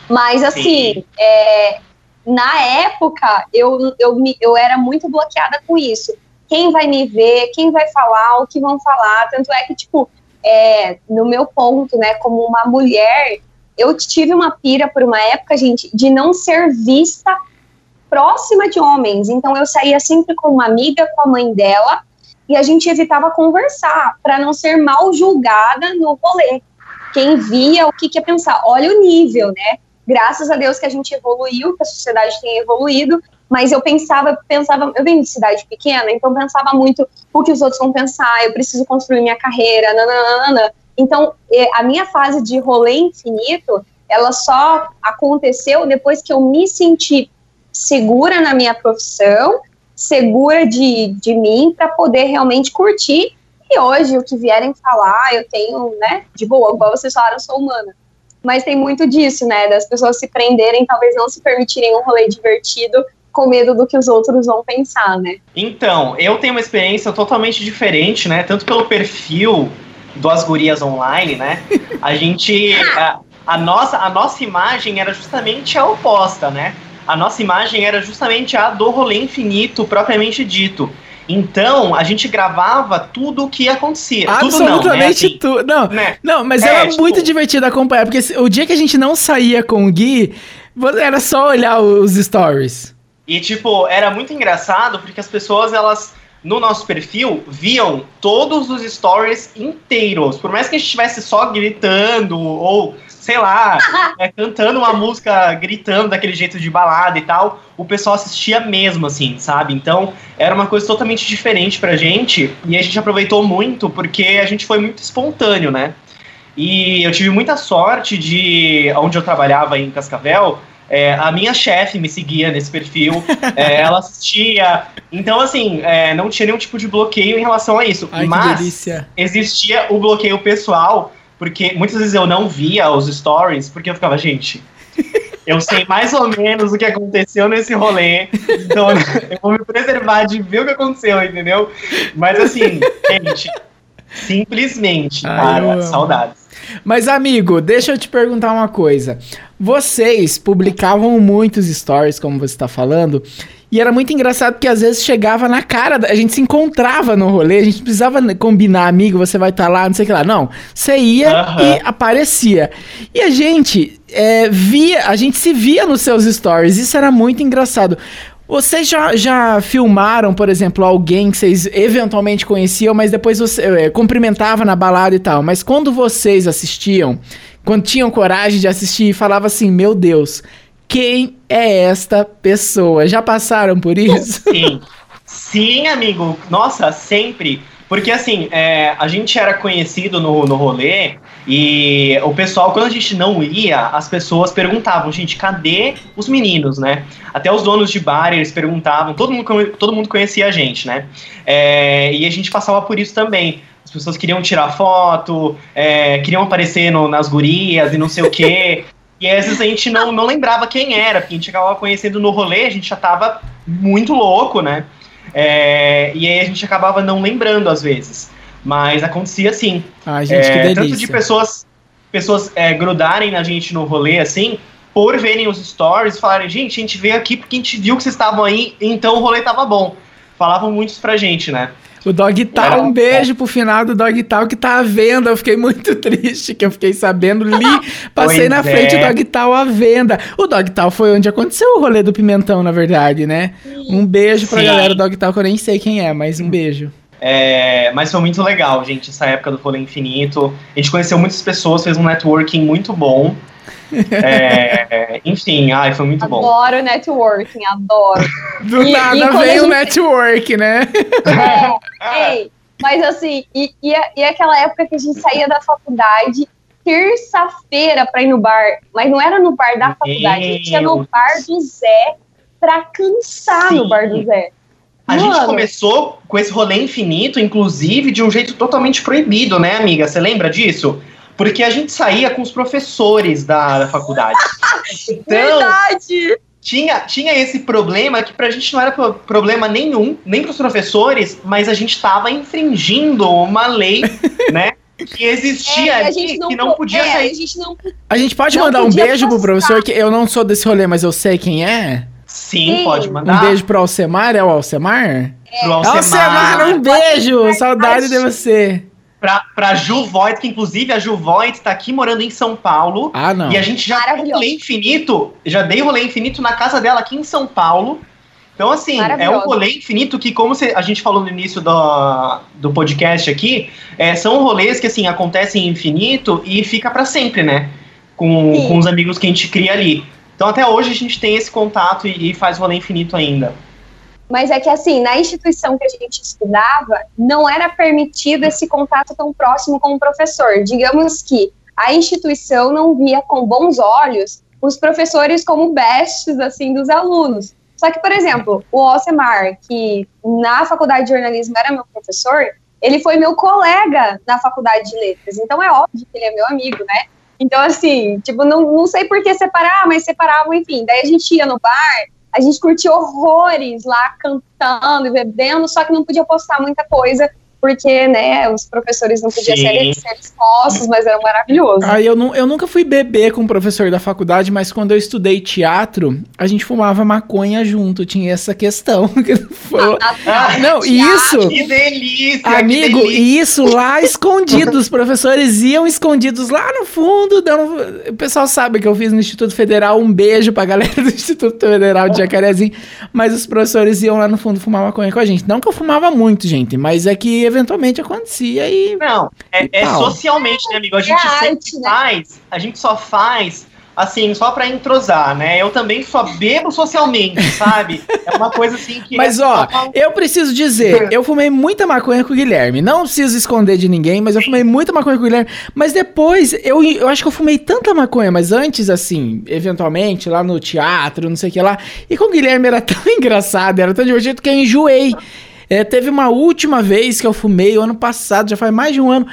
Mas assim, é, na época, eu, eu, eu era muito bloqueada com isso quem vai me ver, quem vai falar, o que vão falar. Tanto é que, tipo, é, no meu ponto, né, como uma mulher, eu tive uma pira por uma época, gente, de não ser vista próxima de homens. Então eu saía sempre com uma amiga, com a mãe dela, e a gente evitava conversar para não ser mal julgada no rolê. Quem via, o que, que ia pensar? Olha o nível, né? Graças a Deus que a gente evoluiu, que a sociedade tem evoluído, mas eu pensava, pensava, eu venho de cidade pequena, então pensava muito o que os outros vão pensar, eu preciso construir minha carreira, nananana. Então, a minha fase de rolê infinito, ela só aconteceu depois que eu me senti segura na minha profissão, segura de, de mim, para poder realmente curtir. E hoje, o que vierem falar, eu tenho, né, de boa, igual vocês falaram, eu sou humana. Mas tem muito disso, né, das pessoas se prenderem, talvez não se permitirem um rolê divertido com medo do que os outros vão pensar, né? Então, eu tenho uma experiência totalmente diferente, né? Tanto pelo perfil do As Gurias Online, né? A gente. [LAUGHS] A, a, nossa, a nossa imagem era justamente a oposta, né? A nossa imagem era justamente a do rolê infinito, propriamente dito. Então, a gente gravava tudo o que acontecia. Absolutamente tudo. Não, né? assim, tudo. Não, né? não, mas é, era tipo... muito divertido acompanhar, porque o dia que a gente não saía com o Gui, era só olhar os stories. E, tipo, era muito engraçado porque as pessoas, elas, no nosso perfil, viam todos os stories inteiros. Por mais que a gente estivesse só gritando ou, sei lá, [LAUGHS] é, cantando uma música, gritando daquele jeito de balada e tal, o pessoal assistia mesmo, assim, sabe? Então, era uma coisa totalmente diferente pra gente e a gente aproveitou muito porque a gente foi muito espontâneo, né? E eu tive muita sorte de, onde eu trabalhava em Cascavel, é, a minha chefe me seguia nesse perfil, [LAUGHS] é, ela assistia. Então, assim, é, não tinha nenhum tipo de bloqueio em relação a isso. Ai, Mas existia o bloqueio pessoal, porque muitas vezes eu não via os stories, porque eu ficava, gente. Eu sei mais ou menos o que aconteceu nesse rolê, então [LAUGHS] eu vou me preservar de ver o que aconteceu, entendeu? Mas assim, gente, simplesmente, Ai, cara, saudades. Mas, amigo, deixa eu te perguntar uma coisa. Vocês publicavam muitos stories, como você está falando, e era muito engraçado porque às vezes chegava na cara, a gente se encontrava no rolê, a gente precisava combinar, amigo, você vai estar tá lá, não sei o que lá. Não, você ia uhum. e aparecia. E a gente é, via, a gente se via nos seus stories, isso era muito engraçado. Vocês já, já filmaram, por exemplo, alguém que vocês eventualmente conheciam, mas depois você é, cumprimentava na balada e tal. Mas quando vocês assistiam, quando tinham coragem de assistir, falava assim: Meu Deus, quem é esta pessoa? Já passaram por isso? Sim. Sim, amigo. Nossa, sempre. Porque assim, é, a gente era conhecido no, no rolê e o pessoal, quando a gente não ia, as pessoas perguntavam, gente, cadê os meninos, né? Até os donos de bar, eles perguntavam, todo mundo, todo mundo conhecia a gente, né? É, e a gente passava por isso também. As pessoas queriam tirar foto, é, queriam aparecer no, nas gurias e não sei o quê. [LAUGHS] E às vezes a gente não, não lembrava quem era, porque a gente acabava conhecendo no rolê, a gente já tava muito louco, né? É, e aí a gente acabava não lembrando às vezes. Mas acontecia assim. Ai, gente, É, tanto de pessoas, pessoas é, grudarem na gente no rolê, assim, por verem os stories, falarem, gente, a gente veio aqui porque a gente viu que vocês estavam aí, então o rolê tava bom. Falavam muito isso pra gente, né? O Dog Tal, Era- um beijo pro final do Dog Tal que tá à venda. Eu fiquei muito [LAUGHS] triste que eu fiquei sabendo. Li, [LAUGHS] passei Pois na frente é. o Dog Tal à venda. O Dog Tal foi onde aconteceu o rolê do Pimentão, na verdade, né? Um beijo pra Sim. galera do Dog Tal, que eu nem sei quem é, mas um beijo. É, mas foi muito legal, gente, essa época do Rolê Infinito. A gente conheceu muitas pessoas, fez um networking muito bom. É, enfim, ai, foi muito bom. Adoro networking, adoro. [LAUGHS] Do E- nada e veio gente- network, né? É, ei, mas assim, e, e, e aquela época que a gente saía da faculdade, terça-feira pra ir no bar, mas não era no bar da faculdade, a gente ia no bar do Zé pra cansar Sim. no bar do Zé. A gente Mano. começou com esse rolê infinito, inclusive, de um jeito totalmente proibido, né, amiga? Você lembra disso? Porque a gente saía com os professores da, da faculdade. [LAUGHS] Então, Verdade! tinha, tinha esse problema que pra gente não era pro- problema nenhum, nem pros professores, mas a gente tava infringindo uma lei, [LAUGHS] né? Que existia É, e ali, não, que não po- podia é, sair. A gente não A gente pode Não mandar um beijo pro postar. professor, que eu não sou desse rolê, mas eu sei quem é. Sim, Sim. pode Um mandar. beijo pro Alcemar, é o Alcemar? pro Alcemar, Alcemar, um beijo! Saudade de você. Pra, pra Ju Voigt, que inclusive a Ju Voigt tá aqui morando em São Paulo. Ah, não. E a gente já deu rolê infinito, já dei rolê infinito na casa dela aqui em São Paulo. Então, assim, é um rolê infinito que, como a gente falou no início do, do podcast aqui, é, são rolês que, assim, acontecem infinito e fica pra sempre, né? Com, Sim. com os amigos que a gente cria ali. Então, até hoje, a gente tem esse contato e, e faz rolê infinito ainda. Mas é que assim, na instituição que a gente estudava, não era permitido esse contato tão próximo com o professor. Digamos que a instituição não via com bons olhos os professores como bestes assim dos alunos. Só que, por exemplo, o Alcemar, que na faculdade de jornalismo era meu professor, ele foi meu colega na faculdade de letras. Então é óbvio que ele é meu amigo, né? Então, assim, tipo, não, não sei por que separar, mas separavam, enfim. Daí a gente ia no bar, a gente curtia horrores lá cantando e bebendo, só que não podia postar muita coisa, porque, né, os professores não podiam ser, ser expostos, mas era maravilhoso. Ah, eu, nu- eu nunca fui beber com o professor da faculdade, mas quando eu estudei teatro, a gente fumava maconha junto, tinha essa questão. [LAUGHS] que foi- Ah, Não, e isso, que delícia! que amigo, delícia. e isso lá escondido, os professores iam escondidos lá no fundo, dando... o pessoal sabe que eu fiz no Instituto Federal, um beijo pra galera do [LAUGHS] Instituto Federal de Jacarezinho, mas os professores iam lá no fundo fumar maconha com a gente. Não que eu fumava muito, gente, mas é que eventualmente acontecia e... Não, é, E é socialmente, né, amigo? A É gente sempre arte, né? faz, a gente só faz, assim, só pra entrosar, né? Eu também só bebo socialmente, [LAUGHS] sabe? É uma coisa assim que. Mas, é ó, Eu preciso dizer, eu fumei muita maconha com o Guilherme. Não preciso esconder de ninguém, mas eu fumei muita maconha com o Guilherme. Mas depois, eu, eu acho que eu fumei tanta maconha, mas antes, assim, eventualmente, lá no teatro, não sei o que lá. E com o Guilherme era tão [LAUGHS] engraçado, era tão divertido que eu enjoei. É, teve uma última vez que eu fumei, o ano passado, já faz mais de um ano.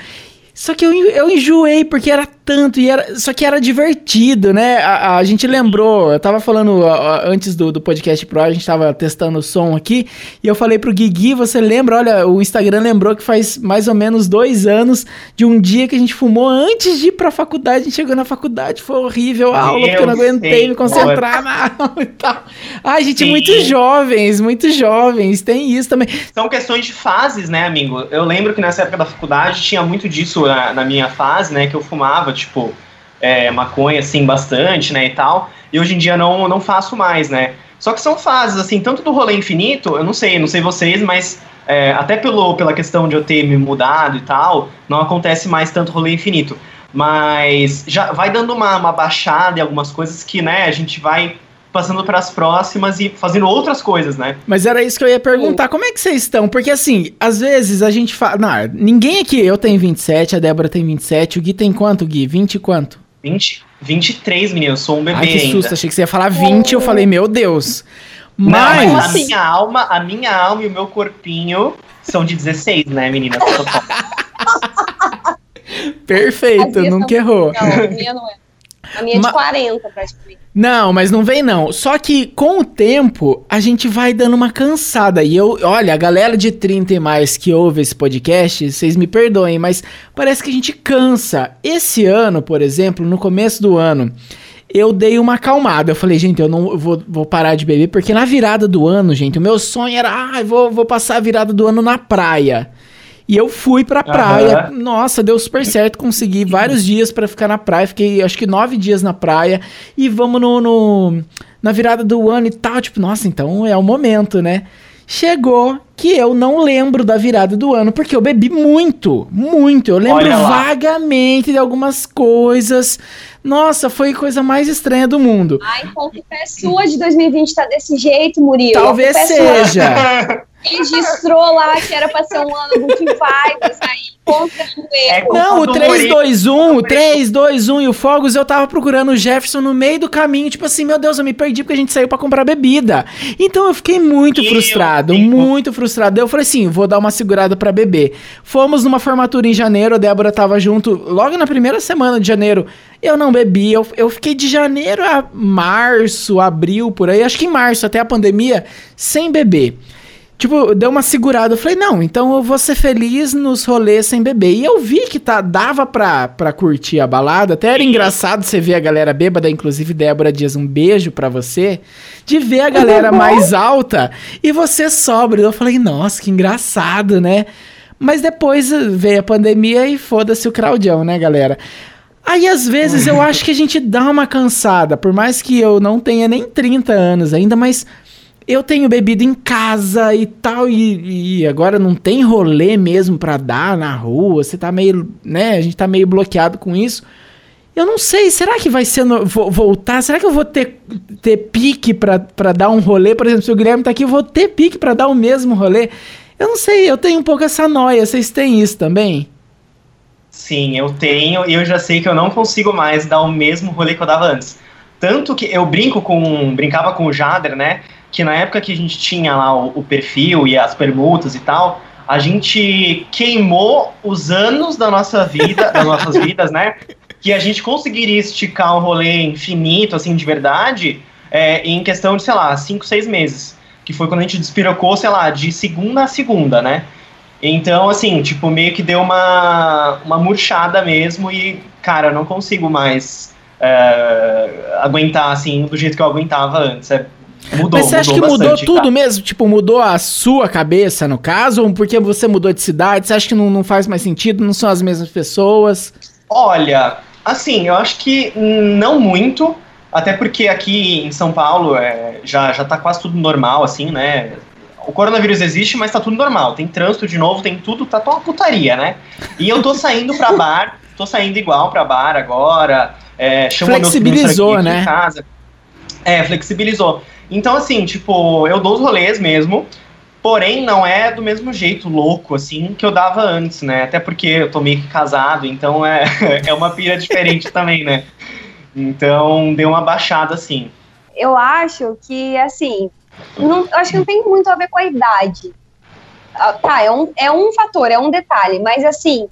Só que eu, eu enjoei, porque era tanto, e era, só que era divertido, né? A, a gente lembrou, eu tava falando ó, ó, antes do, do podcast Pro, a gente tava testando o som aqui, e eu falei pro Guigui, você lembra, olha, o Instagram lembrou que faz mais ou menos dois anos de um dia que a gente fumou antes de ir pra faculdade, a gente chegou na faculdade, foi horrível a aula, porque eu não aguentei sei, me concentrar na aula e tal. Ai, gente, Sim. muito jovens, muito jovens, tem isso também. São questões de fases, né, amigo? Eu lembro que nessa época da faculdade tinha muito disso na, na minha fase, né? Que eu fumava, tipo, é, maconha, assim, bastante, né, e tal. E hoje em dia não, não faço mais, né? Só que são fases, assim, tanto do rolê infinito, eu não sei, não sei vocês, mas é, até pelo, pela questão de eu ter me mudado e tal, não acontece mais tanto rolê infinito. Mas já vai dando uma, uma baixada em algumas coisas que, né, a gente vai passando para as próximas e fazendo outras coisas, né? Mas era isso que eu ia perguntar. Como é que vocês estão? Porque assim, às vezes a gente fala. Não, ninguém aqui. Eu tenho 27, a Débora tem 27. O Gui tem quanto, Gui? 20 e quanto? 20, 23, menino. Eu sou um bebê Ai, que ainda. susto. Achei que você ia falar 20. Eu falei, meu Deus. Não, Mas. mas a minha alma, a minha alma e o meu corpinho são de 16, né, meninas? [LAUGHS] Perfeito, nunca são- errou. Não, a minha não é. A minha é Ma- de 40, praticamente. Não, mas não vem não. Só que com o tempo a gente vai dando uma cansada. E eu, olha, a galera de 30 e mais que ouve esse podcast, vocês me perdoem, mas parece que a gente cansa. Esse ano, por exemplo, no começo do ano, eu dei uma acalmada. Eu falei, gente, eu não vou, vou parar de beber, porque na virada do ano, gente, o meu sonho era, ah, vou, vou passar a virada do ano na praia. E eu fui pra praia. Nossa, deu super certo. Consegui vários dias pra ficar na praia. Fiquei, acho que nove dias na praia. E vamos no, no- na virada do ano e tal. Tipo, nossa, então é o momento, né? Chegou que eu não lembro da virada do ano, porque eu bebi muito, muito. Eu lembro vagamente de algumas coisas. Nossa, foi a coisa mais estranha do mundo. Ai, então a culpa é sua de 2020 tá desse jeito, Murilo. Talvez é sua. seja. [LAUGHS] Registrou lá que era pra ser um ano good vibes, aí contra o É erro. com- Não, o do 3, Murilo. 2, 1, o 3, 2, 1 e o Fogos, eu tava procurando o Jefferson no meio do caminho, tipo assim, meu Deus, eu me perdi porque a gente saiu pra comprar bebida. Então eu fiquei muito Meu frustrado, Deus. muito frustrado. Eu falei assim, vou dar uma segurada pra beber. Fomos numa formatura em janeiro, a Débora tava junto logo na primeira semana de janeiro. Eu não bebi, eu, eu fiquei de janeiro a março, abril, por aí, acho que em março, até a pandemia, sem beber. Tipo, deu uma segurada. Eu falei, não, então eu vou ser feliz nos rolês sem beber. E eu vi que tá, dava pra, pra curtir a balada. Até era engraçado você ver a galera bêbada, inclusive Débora Dias, um beijo pra você. De ver a galera mais alta e você sóbrio. Eu falei, nossa, que engraçado, né? Mas depois veio a pandemia e foda-se o Claudião, né, galera? Aí, às vezes, eu [LAUGHS] acho que a gente dá uma cansada, por mais que eu não tenha nem 30 anos ainda, mas eu tenho bebido em casa e tal, e, e agora não tem rolê mesmo pra dar na rua, você tá meio, né, a gente tá meio bloqueado com isso. Eu não sei, será que vai ser, no- vo- voltar, será que eu vou ter, ter pique pra dar um rolê? Por exemplo, se o Guilherme tá aqui, eu vou ter pique pra dar o mesmo rolê? Eu não sei, eu tenho um pouco essa noia, vocês têm isso também? Sim, eu tenho e eu já sei que eu não consigo mais dar o mesmo rolê que eu dava antes. Tanto que eu brinco com. brincava com o Jader, né? Que na época que a gente tinha lá o, o perfil e as permutas e tal, a gente queimou os anos da nossa vida, das nossas [LAUGHS] vidas, né? Que a gente conseguiria esticar um rolê infinito, assim, de verdade, é, em questão de, sei lá, cinco, seis meses. Que foi quando a gente despirocou, sei lá, de segunda a segunda, né? Então, assim, tipo, meio que deu uma, uma murchada mesmo e, cara, eu não consigo mais é, aguentar, assim, do jeito que eu aguentava antes. É, mudou, Mas você acha que mudou mudou bastante, tudo tá? mesmo? Tipo, mudou a sua cabeça, no caso? Ou porque você mudou de cidade? Você acha que não, não faz mais sentido? Não são as mesmas pessoas? Olha, assim, eu acho que não muito, até porque aqui em São Paulo é, já, já tá quase tudo normal, assim, né? O coronavírus existe, mas tá tudo normal. Tem trânsito de novo, tem tudo, tá toda uma putaria, né? E eu tô [LAUGHS] saindo pra bar, tô saindo igual pra bar agora. É, chamo Flexibilizou, né? Em casa. É, flexibilizou. Então, assim, tipo, eu dou os rolês mesmo, porém não é do mesmo jeito louco, assim, que eu dava antes, né? Até porque eu tô meio que casado, então é, [LAUGHS] é uma pira diferente [LAUGHS] também, né? Então, deu uma baixada, assim. Eu acho que, assim, não, acho que não tem muito a ver com a idade. Ah, Tá, é um, é um fator, é um detalhe, mas assim,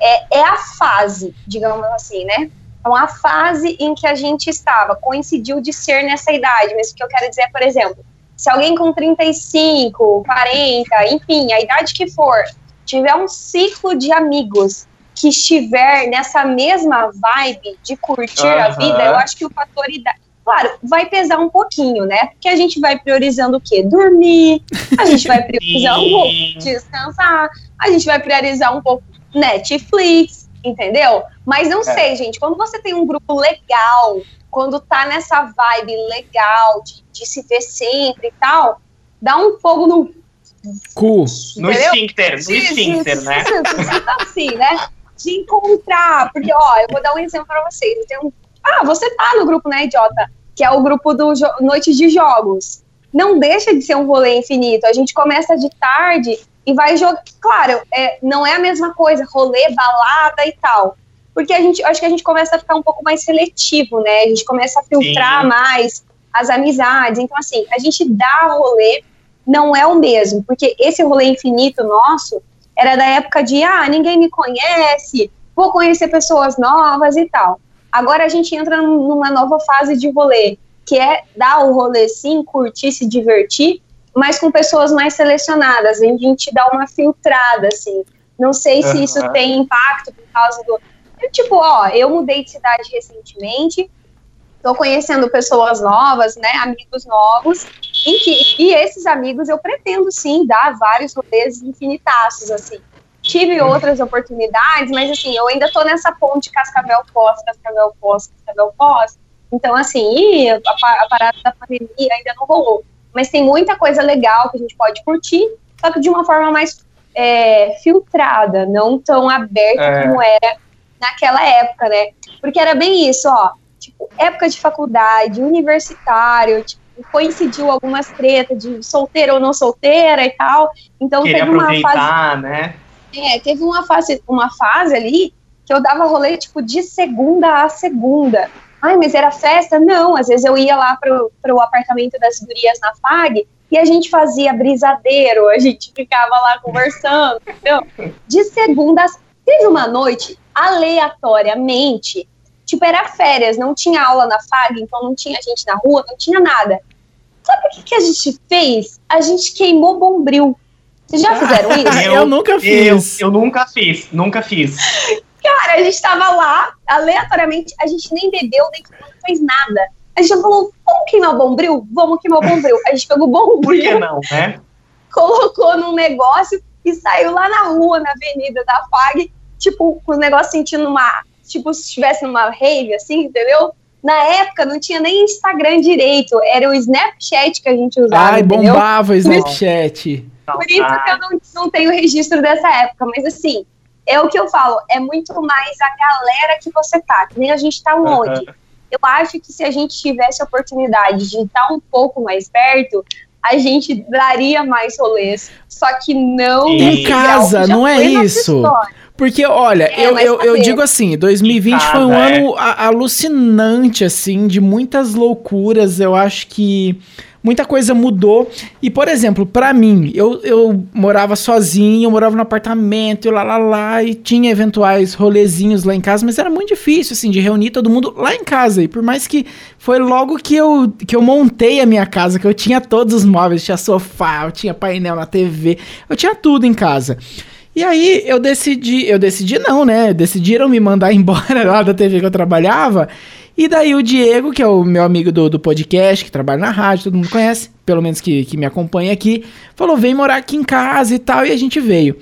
é, é a fase, digamos assim, né? Então, a fase em que a gente estava coincidiu de ser nessa idade, mas o que eu quero dizer é, por exemplo, se alguém com 35, 40, enfim, a idade que for, tiver um ciclo de amigos que estiver nessa mesma vibe de curtir a Aham. vida, eu acho que o fator idade. Claro, vai pesar um pouquinho, né? Porque a gente vai priorizando o quê? Dormir, a gente vai priorizar um pouco descansar, a gente vai priorizar um pouco Netflix, entendeu? Mas não É. sei, gente, quando você tem um grupo legal, quando tá nessa vibe legal de, de se ver sempre e tal, dá um fogo no. Cu. No esfíncter, no esfíncter, né? assim, né? De encontrar. Porque, ó, eu vou dar um exemplo pra vocês. Eu tenho um- Ah, você tá no grupo, né, idiota? que é o grupo do jo Noite de Jogos. Não deixa de ser um rolê infinito. A gente começa de tarde e vai jogar. Claro, é, não é a mesma coisa, rolê, balada e tal. Porque a gente, acho que a gente começa a ficar um pouco mais seletivo, né? A gente começa a filtrar Sim. mais as amizades. Então, assim, a gente dá rolê, não é o mesmo, porque esse rolê infinito nosso era da época de, ah, ninguém me conhece, vou conhecer pessoas novas e tal. Agora a gente entra numa nova fase de rolê, que é dar o rolê sim, curtir, se divertir, mas com pessoas mais selecionadas. A gente dá uma filtrada, assim. Não sei se isso tem impacto por causa do. Tipo, ó, eu mudei de cidade recentemente, tô conhecendo pessoas novas, né, amigos novos, em que, e esses amigos eu pretendo sim dar vários rolês infinitaços, assim. Tive uhum. outras oportunidades, mas assim, eu ainda tô nessa ponte Cascavel Pós, Cascavel Pós, Cascavel Pós. Então, assim, a, a parada da pandemia ainda não rolou. Mas tem muita coisa legal que a gente pode curtir, só que de uma forma mais é, filtrada, não tão aberta é. como era naquela época, né? Porque era bem isso, ó. Tipo, época de faculdade, universitário, tipo, coincidiu algumas tretas de solteira ou não solteira e tal. Então Queria teve uma fase. né? É, teve uma fase, uma fase ali que eu dava rolê, tipo, de segunda a segunda. Ai, mas era festa? Não, às vezes eu ia lá pro, pro apartamento das gurias na FAG e a gente fazia brisadeiro, a gente ficava lá conversando, entendeu? De segunda a... Teve uma noite, aleatoriamente, tipo, era férias, não tinha aula na FAG, então não tinha gente na rua, não tinha nada. Sabe o que, que a gente fez? A gente queimou bombril. Vocês já fizeram [LAUGHS] isso? Eu, eu nunca fiz. Eu, eu, nunca fiz, nunca fiz. Cara, a gente tava lá, aleatoriamente, a gente nem bebeu, nem não fez nada. A gente falou, vamos queimar o bombril? Vamos queimar o bombril. A gente pegou o bombril. Por que não, né? [LAUGHS] Colocou num negócio e saiu lá na rua, na avenida da FAG, tipo, com o negócio sentindo uma. Tipo, se estivesse numa rave, assim, entendeu? Na época não tinha nem Instagram direito, era o Snapchat que a gente usava. Ai, entendeu? bombava o Snapchat. Por isso que eu não, não tenho registro dessa época, mas assim, é o que eu falo, é muito mais a galera que você tá, que nem a gente tá [LAUGHS] onde. Uhum. Eu acho que se a gente tivesse a oportunidade de estar um pouco mais perto, a gente daria mais rolês. Só que não. Em casa, não é isso? Porque, olha, é, eu, eu, eu, digo assim, 2020 ah, foi um é. ano alucinante, assim, de muitas loucuras. Eu acho que muita coisa mudou. E, por exemplo, para mim, eu, eu morava sozinho, eu morava no apartamento, e lá, lá, lá, e tinha eventuais rolezinhos lá em casa, mas era muito difícil, assim, de reunir todo mundo lá em casa. E por mais que foi logo que eu, que eu montei a minha casa, que eu tinha todos os móveis, tinha sofá, eu tinha painel na TV, eu tinha tudo em casa. E aí eu decidi, eu decidi não, né? Decidiram me mandar [LAUGHS] embora lá da TV que eu trabalhava. E daí o Diego, que é o meu amigo do, do podcast, que trabalha na rádio, todo mundo conhece, pelo menos que, que me acompanha aqui, falou: vem morar aqui em casa e tal, e a gente veio.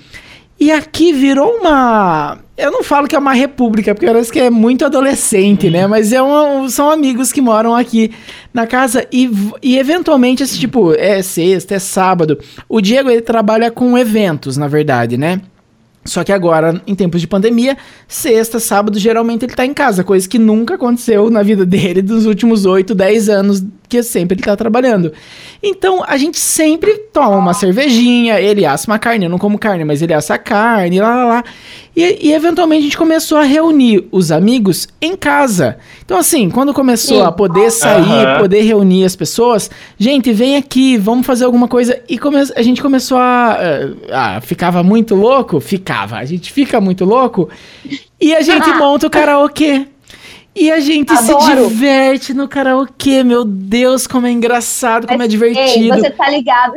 E aqui virou uma. Eu não falo que é uma república, porque parece que é muito adolescente, né? Mas é uma, são amigos que moram aqui na casa e, e eventualmente, esse tipo, é sexta, é sábado. O Diego, ele trabalha com eventos, na verdade, né? Só que agora, em tempos de pandemia, sexta, sábado, geralmente ele tá em casa, coisa que nunca aconteceu na vida [LAUGHS] dele dos últimos 8, 10 anos que sempre ele tá trabalhando. Então, a gente sempre toma uma cervejinha, ele assa uma carne, eu não como carne, mas ele assa a carne, lá, lá, lá. E, e, eventualmente a gente começou a reunir os amigos em casa. Então, assim, quando começou Sim. a poder sair, uhum. poder reunir as pessoas, gente, vem aqui, vamos fazer alguma coisa. E come a gente começou a, a, a. Ficava muito louco? Ficava. A gente fica muito louco. E a gente [LAUGHS] monta o karaokê. E a gente Adoro. se diverte no karaokê, meu Deus, como é engraçado, como é Mas, é divertido. Ei, você tá ligado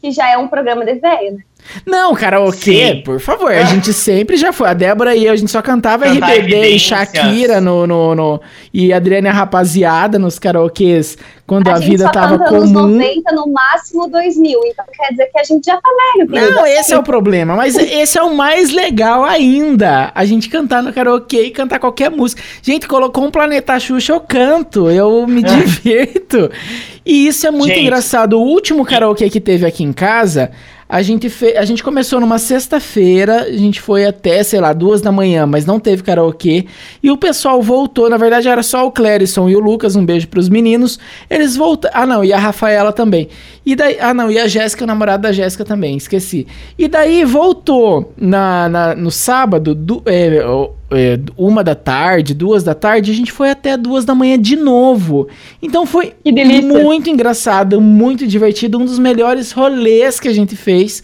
que já é um programa de velho, né? Não, karaokê, Sim. por favor. A gente sempre já foi. A Débora e eu, a gente só cantava Cantar RBD e Shakira no, no, no, e Adriana a rapaziada nos karaokês quando a, a vida tava comum. Nos 90, no máximo 2000. Então quer dizer que a gente já tá velho. Não, esse é o problema. Mas esse é o mais legal ainda. A gente cantar no karaokê e cantar qualquer música. Gente, colocou um Planeta Xuxa, eu canto. Eu me [LAUGHS] é. divirto. E isso é muito gente. engraçado. O último karaokê que teve aqui em casa A gente, fe... a gente começou numa sexta-feira, a gente foi até, sei lá, duas da manhã, mas não teve karaokê. E o pessoal voltou, na verdade era só o Clérison e o Lucas, um beijo pros meninos. Eles voltaram. Ah, não, e a Rafaela também. E daí. Ah, não, e a Jéssica, namorado da Jéssica também, esqueci. E daí voltou na, na no sábado, do, é, é, uma da tarde, duas da tarde, a gente foi até duas da manhã de novo. Então foi muito engraçado, muito divertido, um dos melhores rolês que a gente fez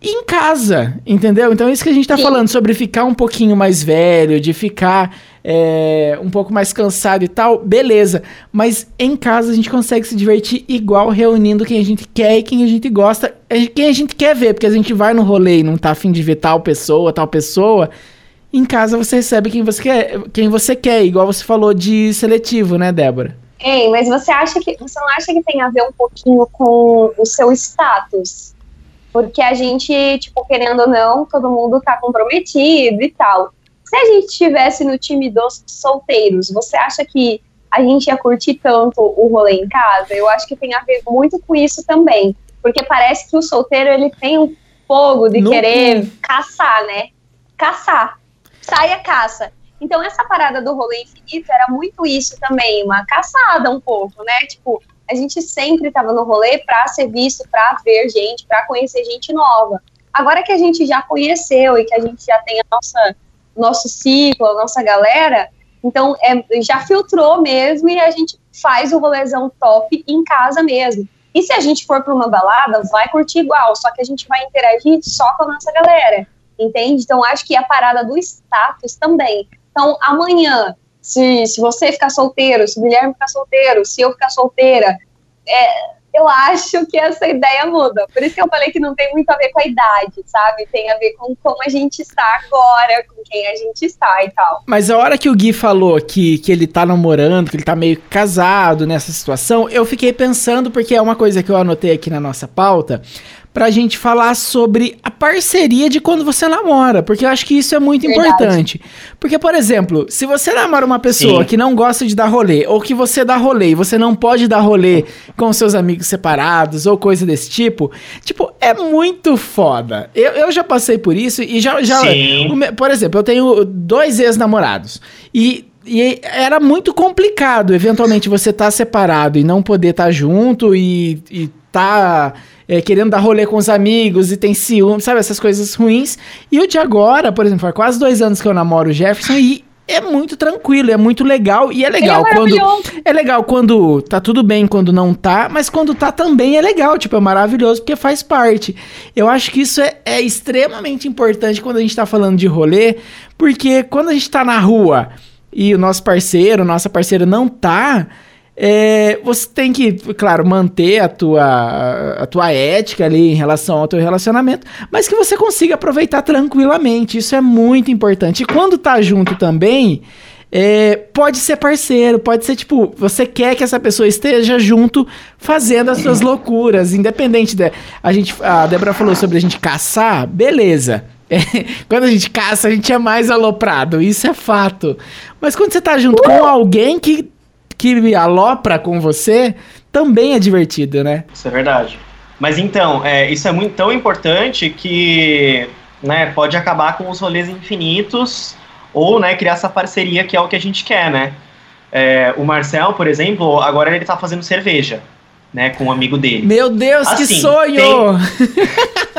em casa, entendeu? Então é isso que a gente tá Sim. falando sobre ficar um pouquinho mais velho, de ficar é, um pouco mais cansado e tal, beleza. Mas em casa a gente consegue se divertir igual reunindo quem a gente quer e quem a gente gosta, quem a gente quer ver, porque a gente vai no rolê e não tá afim de ver tal pessoa, tal pessoa. Em casa você recebe quem você quer, quem você quer, igual você falou de seletivo, né, Débora? Ei, mas você acha que você não acha que tem a ver um pouquinho com o seu status? Porque a gente, tipo, querendo ou não, todo mundo tá comprometido e tal. Se a gente estivesse no time dos solteiros, você acha que a gente ia curtir tanto o rolê em casa? Eu acho que tem a ver muito com isso também. Porque parece que o solteiro, ele tem um fogo de no querer caçar, né? Caçar sai a caça. Então, essa parada do rolê infinito era muito isso também, uma caçada um pouco, né? Tipo, a gente sempre tava no rolê pra ser visto, pra ver gente, pra conhecer gente nova. Agora que a gente já conheceu e que a gente já tem a nossa nosso ciclo, a nossa galera, então é, já filtrou mesmo e a gente faz o rolezão top em casa mesmo. E se a gente for para uma balada, vai curtir igual, só que a gente vai interagir só com a nossa galera entende? Então, acho que a parada do status também. Então, amanhã, se, se você ficar solteiro, se o Guilherme ficar solteiro, se eu ficar solteira, é, eu acho que essa ideia muda. Por isso que eu falei que não tem muito a ver com a idade, sabe? Tem a ver com como a gente está agora, com quem a gente está e tal. Mas a hora que o Gui falou que, que ele tá namorando, que ele tá meio casado nessa situação, eu fiquei pensando, porque é uma coisa que eu anotei aqui na nossa pauta pra gente falar sobre a parceria de quando você namora, porque eu acho que isso é muito Verdade. importante. Porque, por exemplo, se você namora uma pessoa Sim. que não gosta de dar rolê, ou que você dá rolê e você não pode dar rolê com seus amigos separados, ou coisa desse tipo, tipo, é muito foda. Eu, eu já passei por isso e já. já por exemplo, eu tenho dois ex-namorados. E e era muito complicado, eventualmente, você tá separado e não poder estar tá junto e, e tá é, querendo dar rolê com os amigos e tem ciúme, sabe? Essas coisas ruins. E o de agora, por exemplo, faz quase dois anos que eu namoro o Jefferson e é muito tranquilo, é muito legal e é legal é quando é legal quando tá tudo bem, quando não tá, mas quando tá também é legal, tipo, é maravilhoso porque faz parte. Eu acho que isso é, é extremamente importante quando a gente tá falando de rolê, porque quando a gente tá na rua e o nosso parceiro, nossa parceira não tá, é, você tem que, claro, manter a tua, a tua ética ali em relação ao teu relacionamento, mas que você consiga aproveitar tranquilamente. Isso é muito importante. E quando tá junto também, é, pode ser parceiro, pode ser tipo, você quer que essa pessoa esteja junto fazendo as suas loucuras, independente da. A gente, a Débora falou sobre a gente caçar, beleza. [LAUGHS] É, quando a gente caça, a gente é mais aloprado, isso é fato. Mas quando você tá junto com alguém que que alopra com você, também é divertido, né? Isso é verdade. Mas então, é, isso é muito tão importante que né, pode acabar com os rolês infinitos ou né, criar essa parceria que é o que a gente quer, né? É, o Marcel, por exemplo, agora ele tá fazendo cerveja, né, com um amigo dele. Meu Deus, assim, que sonho!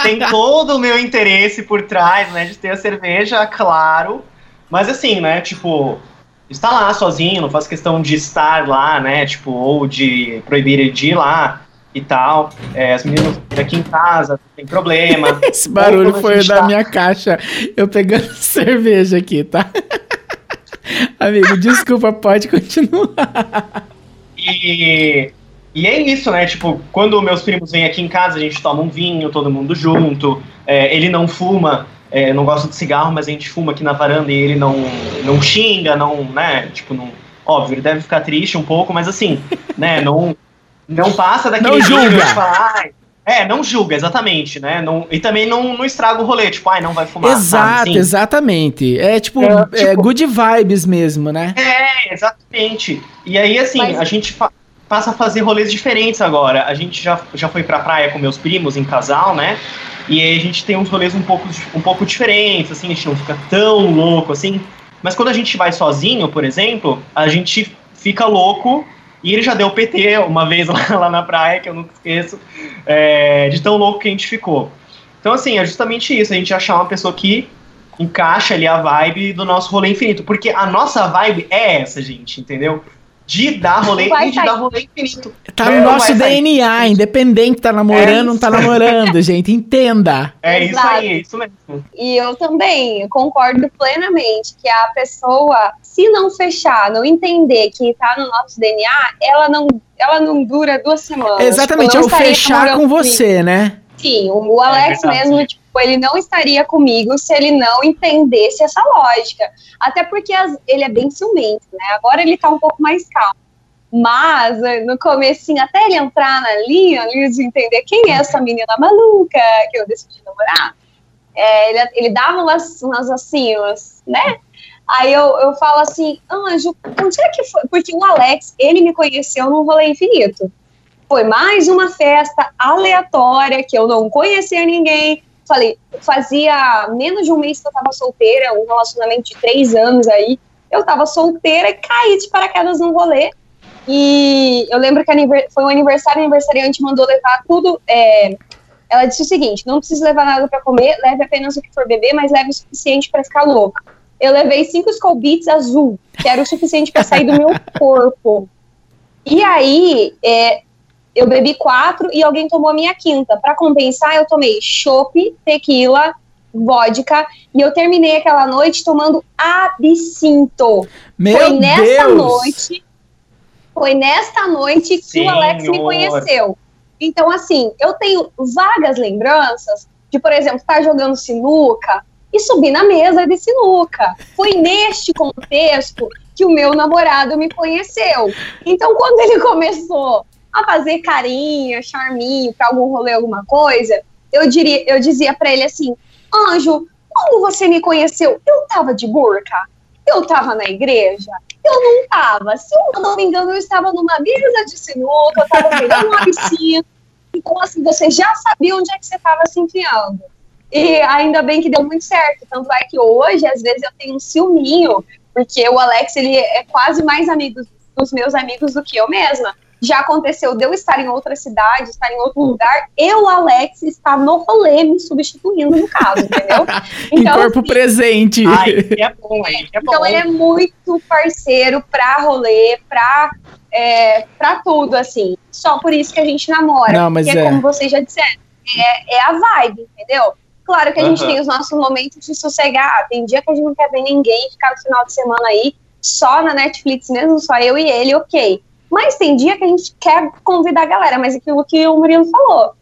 Tem, [LAUGHS] tem todo o meu interesse por trás, né, de ter a cerveja, claro. Mas assim, né, tipo, está lá sozinho, não faz questão de estar lá, né? Tipo, ou de proibir ele de ir lá e tal. É, as meninas aqui em casa, não tem problema. [LAUGHS] Esse barulho foi da tá... minha caixa. Eu pegando [LAUGHS] cerveja aqui, tá? [LAUGHS] Amigo, desculpa, pode continuar. E, e é isso, né? Tipo, quando meus primos vêm aqui em casa, a gente toma um vinho, todo mundo junto. É, ele não fuma, é, não gosta de cigarro, mas a gente fuma aqui na varanda e ele não, não xinga, não, né, tipo, não, óbvio, ele deve ficar triste um pouco, mas assim, [LAUGHS] né, não, não passa daquele não julga. É, não julga, exatamente, né? Não, e também não, não estraga o rolê, tipo, ai, não vai fumar. Exato, sabe, assim. exatamente. É tipo, é, tipo, é, good vibes mesmo, né? É, exatamente. E aí, assim, Mas... a gente passa a fazer rolês diferentes agora. A gente já, já foi pra praia com meus primos em casal, né? E aí a gente tem uns rolês um pouco, um pouco diferentes, assim, a gente não fica tão louco assim. Mas quando a gente vai sozinho, por exemplo, a gente fica louco. E ele já deu PT uma vez [LAUGHS] lá, lá na praia, que eu nunca esqueço, é, de tão louco que a gente ficou. Então, assim, é justamente isso, a gente achar uma pessoa que encaixa ali a vibe do nosso rolê infinito. Porque a nossa vibe é essa, gente, entendeu? De dar rolê e de dar rolê infinito. Tá no nosso DNA, sair. independente tá namorando ou é não tá namorando, [LAUGHS] gente, entenda. É Exato. isso aí, é isso mesmo. E eu também concordo plenamente que a pessoa, se não fechar, não entender que tá no nosso DNA, ela não, ela não dura duas semanas. Exatamente, tipo, é o fechar com você, né? Sim, o Alex é mesmo, tipo, ele não estaria comigo se ele não entendesse essa lógica. Até porque as, ele é bem ciumento, né? Agora ele tá um pouco mais calmo. Mas eh, no comecinho, até ele entrar na linha, ali de entender quem é essa menina maluca que eu decidi namorar, é, ele, ele dava umas, umas assim, umas, né? Aí eu, eu falo assim, Anjo, onde é que foi? Porque o Alex, ele me conheceu num rolê infinito. Foi mais uma festa aleatória que eu não conhecia ninguém, falei, fazia menos de um mês que eu tava solteira, um relacionamento de três anos aí. Eu tava solteira e caí de paraquedas no rolê. E eu lembro que foi um aniversário, o aniversariante mandou levar tudo. É, ela disse o seguinte: não precisa levar nada para comer, leve apenas o que for beber, mas leve o suficiente para ficar louco. Eu levei cinco Skull azul, que era o suficiente para sair do meu [LAUGHS] corpo. E aí, é, eu bebi quatro e alguém tomou a minha quinta. Para compensar, eu tomei chopp, tequila, vodka e eu terminei aquela noite tomando absinto. Meu foi nessa Deus. noite, foi nesta noite que Senhor. o Alex me conheceu. Então, assim, eu tenho vagas lembranças de, por exemplo, estar jogando sinuca e subir na mesa de sinuca. Foi neste contexto que o meu namorado me conheceu. Então, quando ele começou a fazer carinho, charminho para algum rolê, alguma coisa, eu, diria, eu dizia para ele assim: Anjo, quando você me conheceu, eu tava de burca? Eu tava na igreja? Eu não tava. Se eu não me engano, eu estava numa mesa de sinuca, eu tava pegando uma [LAUGHS] piscina. Então, assim, você já sabia onde é que você estava se enfiando. E ainda bem que deu muito certo. Tanto é que hoje, às vezes, eu tenho um ciúminho, porque o Alex, ele é quase mais amigo dos meus amigos do que eu mesma já aconteceu de eu estar em outra cidade, estar em outro lugar, eu, Alex, estar no rolê me substituindo no caso, entendeu? [LAUGHS] Então, em corpo assim, presente. Ai, é bom, é bom. Então ele é muito parceiro pra rolê, pra, é, pra tudo, assim. Só por isso que a gente namora. Não, mas porque, é. como vocês já disseram, é, é a vibe, entendeu? Claro que a gente tem os nossos momentos de sossegar. Tem dia que a gente não quer ver ninguém, ficar no final de semana aí, só na Netflix mesmo, só eu e ele, ok. Mas tem dia que a gente quer convidar a galera, mas aquilo que o Murilo falou,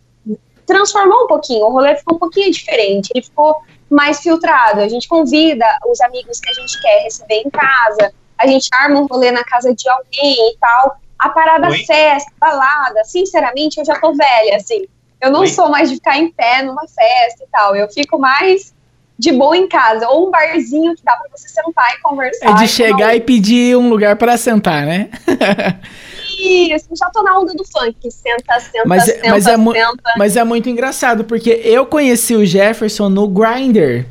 transformou um pouquinho, o rolê ficou um pouquinho diferente, ele ficou mais filtrado. A gente convida os amigos que a gente quer receber em casa, a gente arma um rolê na casa de alguém e tal. A parada Oi? festa, balada, sinceramente, eu já tô velha, assim. Eu não Oi? sou mais de ficar em pé numa festa e tal. Eu fico mais de boa em casa, ou um barzinho que dá pra você sentar e conversar. É de chegar e pedir um lugar para sentar, né? Isso, já tô na onda do funk, senta, senta, mas, é, senta, mas é senta. Mas é muito engraçado, porque eu conheci o Jefferson no Grindr.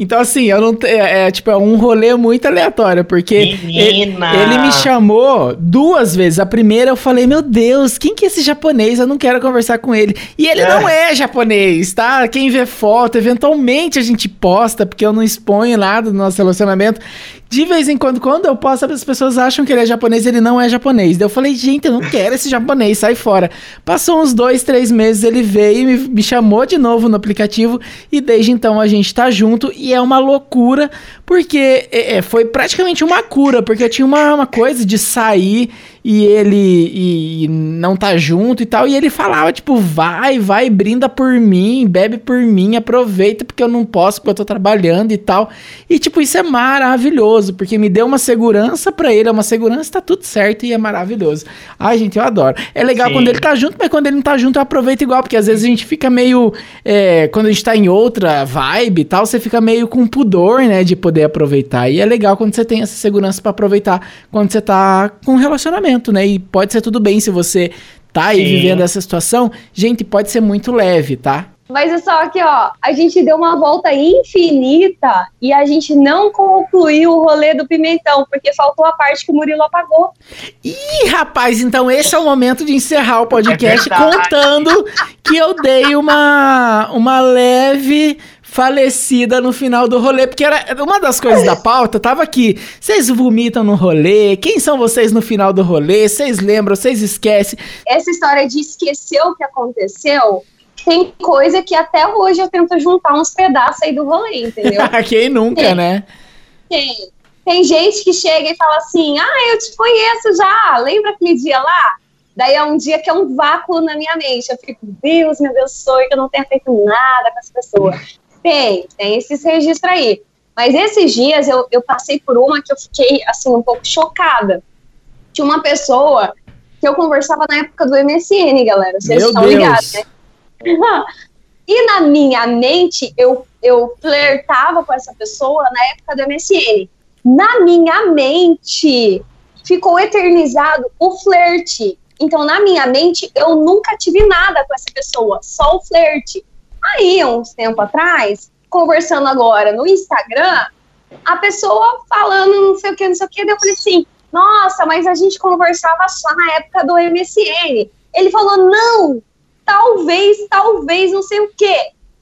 Então, assim, eu não é, é, tipo, é um rolê muito aleatório, porque ele, ele, me chamou duas vezes. A primeira eu falei, meu Deus, quem que é esse japonês? Eu não quero conversar com ele. E ele é. não é japonês, tá? Quem vê foto, eventualmente a gente posta, porque eu não exponho nada do nosso relacionamento de vez em quando, quando eu posto, as pessoas acham que ele é japonês ele não é japonês. Daí eu falei, gente, eu não quero esse japonês, sai fora. Passou uns dois, três meses, ele veio e me, me chamou de novo no aplicativo e desde então a gente tá junto e é uma loucura, porque é, é foi praticamente uma cura, porque tinha uma, uma coisa de sair e ele e, e não tá junto e tal. E ele falava, tipo, vai, vai, brinda por mim, bebe por mim, aproveita porque eu não posso, porque eu tô trabalhando e tal. E, tipo, isso é maravilhoso, porque me deu uma segurança para ele, é uma segurança, tá tudo certo e é maravilhoso. Ai, gente, eu adoro. É legal Sim. quando ele tá junto, mas quando ele não tá junto, eu aproveito igual, porque às vezes a gente fica meio. É, quando a gente tá em outra vibe e tal, você fica meio com pudor, né, de poder aproveitar. E é legal quando você tem essa segurança para aproveitar quando você tá com um relacionamento né? E pode ser tudo bem se você tá aí Sim. vivendo essa situação. Gente, pode ser muito leve, tá? Mas é só que, ó, a gente deu uma volta infinita e a gente não concluiu o rolê do pimentão, porque faltou a parte que o Murilo apagou. Ih, rapaz, então esse é o momento de encerrar o podcast é contando que eu dei uma, uma leve falecida no final do rolê, porque era uma das coisas da pauta, tava aqui. Vocês vomitam no rolê? Quem são vocês no final do rolê? Vocês lembram? Vocês esquecem? Essa história de esquecer o que aconteceu tem coisa que até hoje eu tento juntar uns pedaços aí do rolê, entendeu? [LAUGHS] Quem nunca, tem. né? Tem. Tem gente que chega e fala assim: Ah, eu te conheço já, lembra aquele dia lá? Daí é um dia que é um vácuo na minha mente. Eu fico, Deus me abençoe que eu não tenha feito nada com essa pessoa. Tem, tem esses registros aí. Mas esses dias eu, eu passei por uma que eu fiquei, assim, um pouco chocada. Tinha uma pessoa que eu conversava na época do MSN, galera. Vocês Meu estão Deus. ligados, né? [LAUGHS] e na minha mente, eu, eu flertava com essa pessoa na época do MSN. Na minha mente, ficou eternizado o flerte. Então, na minha mente, eu nunca tive nada com essa pessoa, só o flerte. Aí, uns tempo atrás, conversando agora no Instagram, a pessoa falando não sei o que, não sei o que, daí eu falei assim, nossa, mas a gente conversava só na época do MSN. Ele falou, não, talvez, talvez, não sei o que.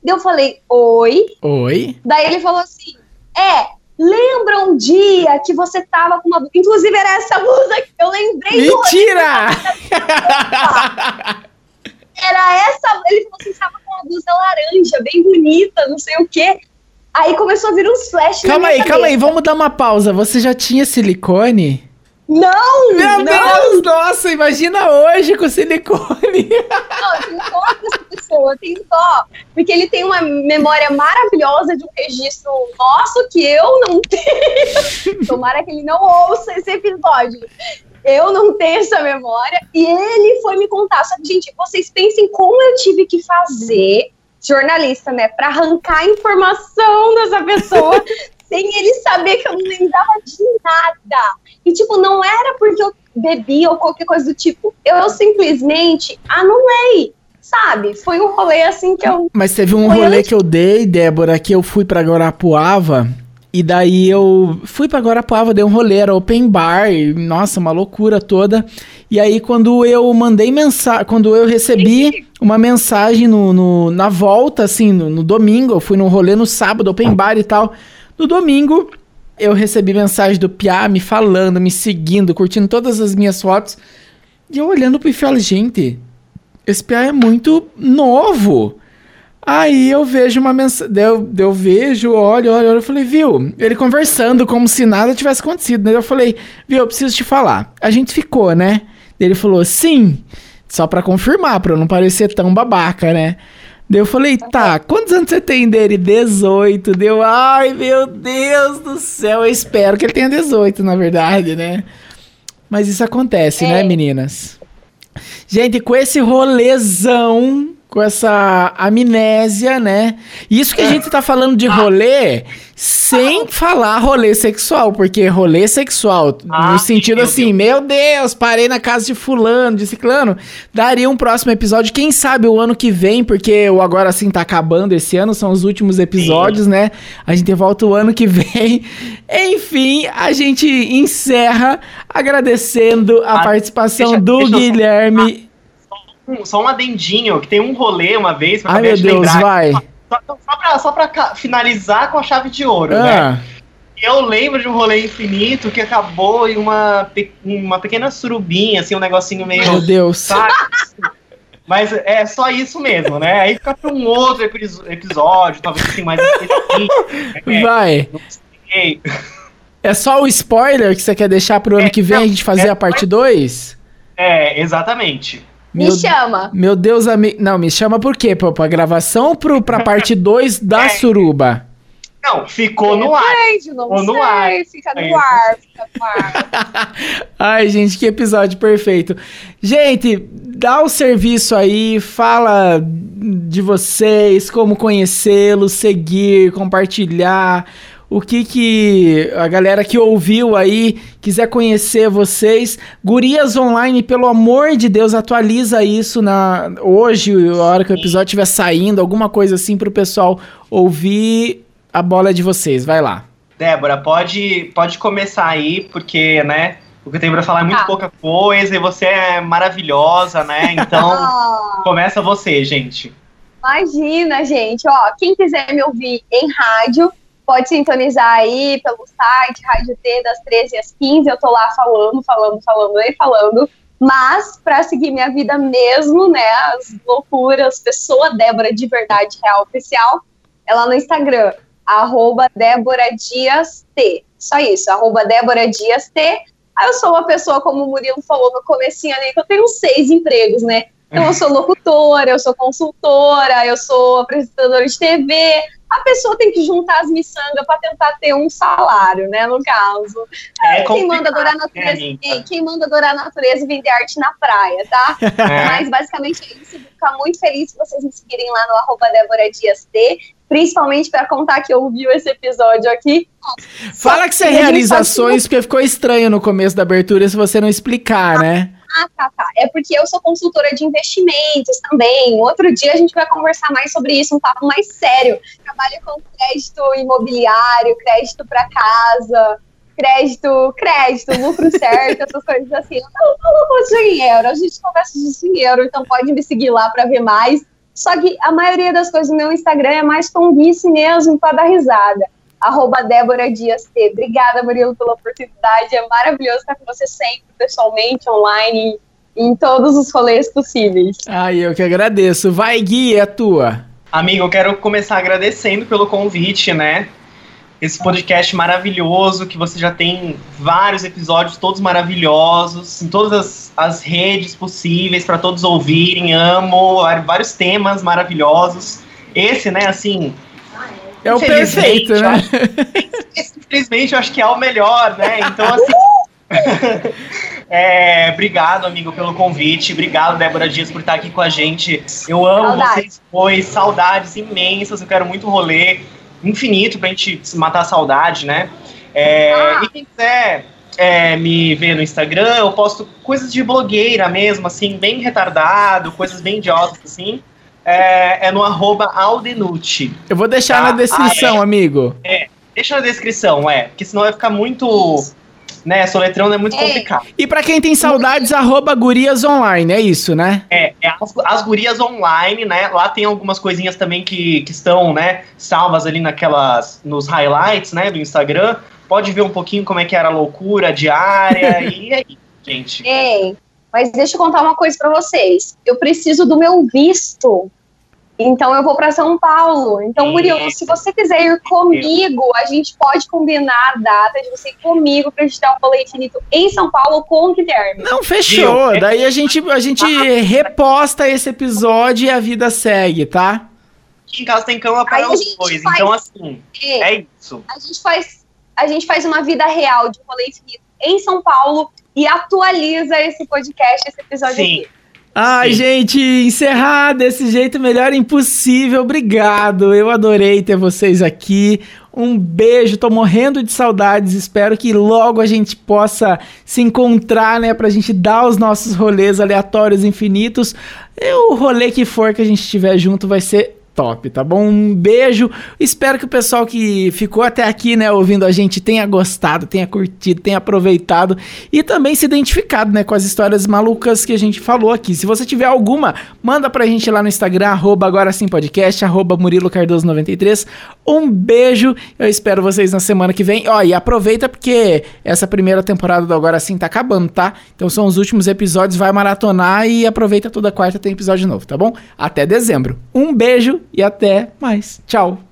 Daí eu falei, oi. Oi. Daí ele falou assim, é, lembra um dia que você tava com uma... Inclusive era essa [LAUGHS] blusa que eu lembrei do Mentira! [LAUGHS] era essa. Ele falou assim: tava com uma blusa laranja, bem bonita, não sei o quê. Aí começou a vir uns flashes. na calma aí, calma aí, cabeça. vamos dar uma pausa. Você já tinha silicone? Não! Meu não, Deus, nossa, imagina hoje com silicone. Não, eu tenho dó dessa pessoa, eu tenho dó. Porque ele tem uma memória maravilhosa de um registro nosso que eu não tenho. Tomara que ele não ouça esse episódio. Eu não tenho essa memória. E ele foi me contar. Só que, gente, vocês pensem como eu tive que fazer, jornalista, né, pra arrancar a informação dessa pessoa [LAUGHS] sem ele saber que eu não lembrava de nada. E, tipo, não era porque eu bebi ou qualquer coisa do tipo. Eu simplesmente anulei, sabe? Foi um rolê assim que eu. Mas teve um rolê antes- que eu dei, Débora, que eu fui pra Guarapuava. E daí eu fui pra Guarapuava, dei um rolê, era open bar, e, nossa, uma loucura toda. E aí quando eu mandei mensagem, quando eu recebi uma mensagem no, no- na volta, assim, no, no domingo, eu fui num rolê no sábado, open bar e tal. No domingo, eu recebi mensagem do Piá me falando, me seguindo, curtindo todas as minhas fotos. E eu olhando pro falei, gente, esse Piá é muito novo. Aí eu vejo uma mensagem, eu, eu vejo, olho, olho, olho, eu falei, viu? Ele conversando como se nada tivesse acontecido, né? Eu falei, viu, eu preciso te falar. A gente ficou, né? Ele falou, sim, só pra confirmar, pra eu não parecer tão babaca, né? Daí eu falei, tá, quantos anos você tem dele? 18. Deu, ai meu Deus do céu, eu espero que ele tenha 18, na verdade, né? Mas isso acontece, né, É. meninas? Gente, com esse rolezão, com essa amnésia, né? Isso que a gente tá falando de rolê sem falar rolê sexual, porque rolê sexual, Ah, no sentido assim, meu Deus, parei na casa de fulano, de ciclano, daria um próximo episódio, quem sabe o ano que vem, porque o Agora Sim tá acabando esse ano, são os últimos episódios, né? A gente volta o ano que vem. [LAUGHS] Enfim, a gente encerra agradecendo a Ah, participação deixa- do deixa Guilherme. Um- só um adendinho, que tem um rolê uma vez, que eu Ai, meu de Deus, lembrar. vai. Só, só pra, só pra finalizar com a chave de ouro, né? Ah, Eu lembro de um rolê infinito que acabou em uma, uma pequena surubinha, assim, um negocinho meio. meu Deus. sabe? Mas é só isso mesmo, né? Aí fica pra um outro epi- episódio, talvez assim, mais específico. né? Vai. Não sei. É só o spoiler que você quer deixar pro ano que vem a gente fazer a parte 2? É, exatamente. Meu, Me chama. meu Deus, amigo. Não, me chama por quê? Pra, pra gravação ou pro, pra parte 2 da [LAUGHS] É. suruba? Não, ficou no ar. Depende, não Ou no ar. Fica no ar, fica no ar. Ai, gente, que episódio perfeito. Gente, dá o serviço aí, fala de vocês, como conhecê-los, seguir, compartilhar. O que que a galera que ouviu aí quiser conhecer vocês. Gurias Online, pelo amor de Deus, atualiza isso na hoje, a hora que o episódio estiver saindo, alguma coisa assim pro pessoal ouvir a bola de vocês. Vai lá. Débora, pode, pode começar aí, porque, né, o que eu tenho pra falar é muito ah. pouca coisa e você é maravilhosa, né? Então, [LAUGHS] começa você, gente. Imagina, gente. Ó, quem quiser me ouvir em rádio, pode sintonizar aí pelo site Rádio T das 13 às 15. Eu tô lá falando, falando, falando e falando. Mas, para seguir minha vida mesmo, né, as loucuras, pessoa Débora de verdade real oficial, ela no Instagram, arroba Débora Dias T. Só isso, arroba Débora Dias T. Aí eu sou uma pessoa, como o Murilo falou no comecinho ali, que eu tenho seis empregos, né? Então, eu sou locutora, eu sou consultora, eu sou apresentadora de TV. A pessoa tem que juntar as miçangas para tentar ter um salário, né? No caso. É quem manda adorar a natureza, é, quem manda adorar a natureza e vender arte na praia, tá? [LAUGHS] É. Mas basicamente é isso. Ficar muito feliz se vocês me seguirem lá no arroba Débora Dias T principalmente para contar que ouviu esse episódio aqui. Fala que você realiza ações, porque ficou estranho no começo da abertura se você não explicar, né? Ah, tá, tá. É porque eu sou consultora de investimentos também. Outro dia a gente vai conversar mais sobre isso, um papo mais sério. Trabalho com crédito imobiliário, crédito para casa, crédito, crédito, lucro [LAUGHS] certo, essas coisas assim. Eu não falo de dinheiro, a gente conversa de dinheiro, então pode me seguir lá para ver mais. Só que a maioria das coisas no meu Instagram é mais convice mesmo para dar risada arroba Débora Dias T. Obrigada, Murilo, pela oportunidade. É maravilhoso estar com você sempre, pessoalmente, online, em todos os rolês possíveis. Ai, eu que agradeço. Vai, Gui, é a tua. Amigo, eu quero começar agradecendo pelo convite, né? Esse podcast maravilhoso, que você já tem vários episódios, todos maravilhosos, em todas as, as redes possíveis para todos ouvirem. Amo vários temas maravilhosos. Esse, né, assim, é o perfeito, né? Simplesmente [LAUGHS] eu acho que é o melhor, né? Então, assim. [LAUGHS] é, obrigado, amigo, pelo convite. Obrigado, Débora Dias, por estar aqui com a gente. Eu amo saudades. vocês dois, saudades imensas. Eu quero muito rolê infinito pra gente matar a saudade, né? É, ah. E quem quiser é, me ver no Instagram, eu posto coisas de blogueira mesmo, assim, bem retardado, coisas bem idiotas, assim é, é no arroba Aldenute. Eu vou deixar tá? na descrição, ah, é, amigo. É, deixa na descrição, é. Porque senão vai ficar muito. Né, soletrando é muito é. complicado. E para quem tem saudades, arroba gurias online, é isso, né? É, é as, as, gurias online, né? Lá tem algumas coisinhas também que, que estão, né, salvas ali naquelas, nos highlights, né, do Instagram. Pode ver um pouquinho como é que era a loucura diária [LAUGHS] e aí, gente. É, mas deixa eu contar uma coisa para vocês. Eu preciso do meu visto então eu vou para São Paulo. Então, Murilo, se você quiser ir comigo, a gente pode combinar a data de você ir comigo para a gente dar um rolê infinito em São Paulo com o Guilherme. Não, fechou. Daí a gente, a gente reposta esse episódio e a vida segue, tá? Em casa tem cama para os dois. Faz, então, assim, é, é, isso. A gente, faz, a gente faz uma vida real de rolê infinito em São Paulo e atualiza esse podcast, esse episódio Sim. aqui. Ai, Sim. gente, encerrar desse jeito melhor impossível. Obrigado. Eu adorei ter vocês aqui. Um beijo, tô morrendo de saudades. Espero que logo a gente possa se encontrar, né, pra gente dar os nossos rolês aleatórios infinitos. E o rolê que for que a gente estiver junto vai ser top, tá bom? Um beijo. Espero que o pessoal que ficou até aqui, né, ouvindo a gente tenha gostado, tenha curtido, tenha aproveitado e também se identificado, né, com as histórias malucas que a gente falou aqui. Se você tiver alguma, manda pra gente lá no Instagram, arroba agora sim podcast, arroba Murilo Cardoso 93. Um beijo. Eu espero vocês na semana que vem. Ó, e aproveita porque essa primeira temporada do Agora Sim tá acabando, tá? Então são os últimos episódios, vai maratonar e aproveita toda quarta tem episódio novo, tá bom? Até dezembro. Um beijo e até mais. Tchau.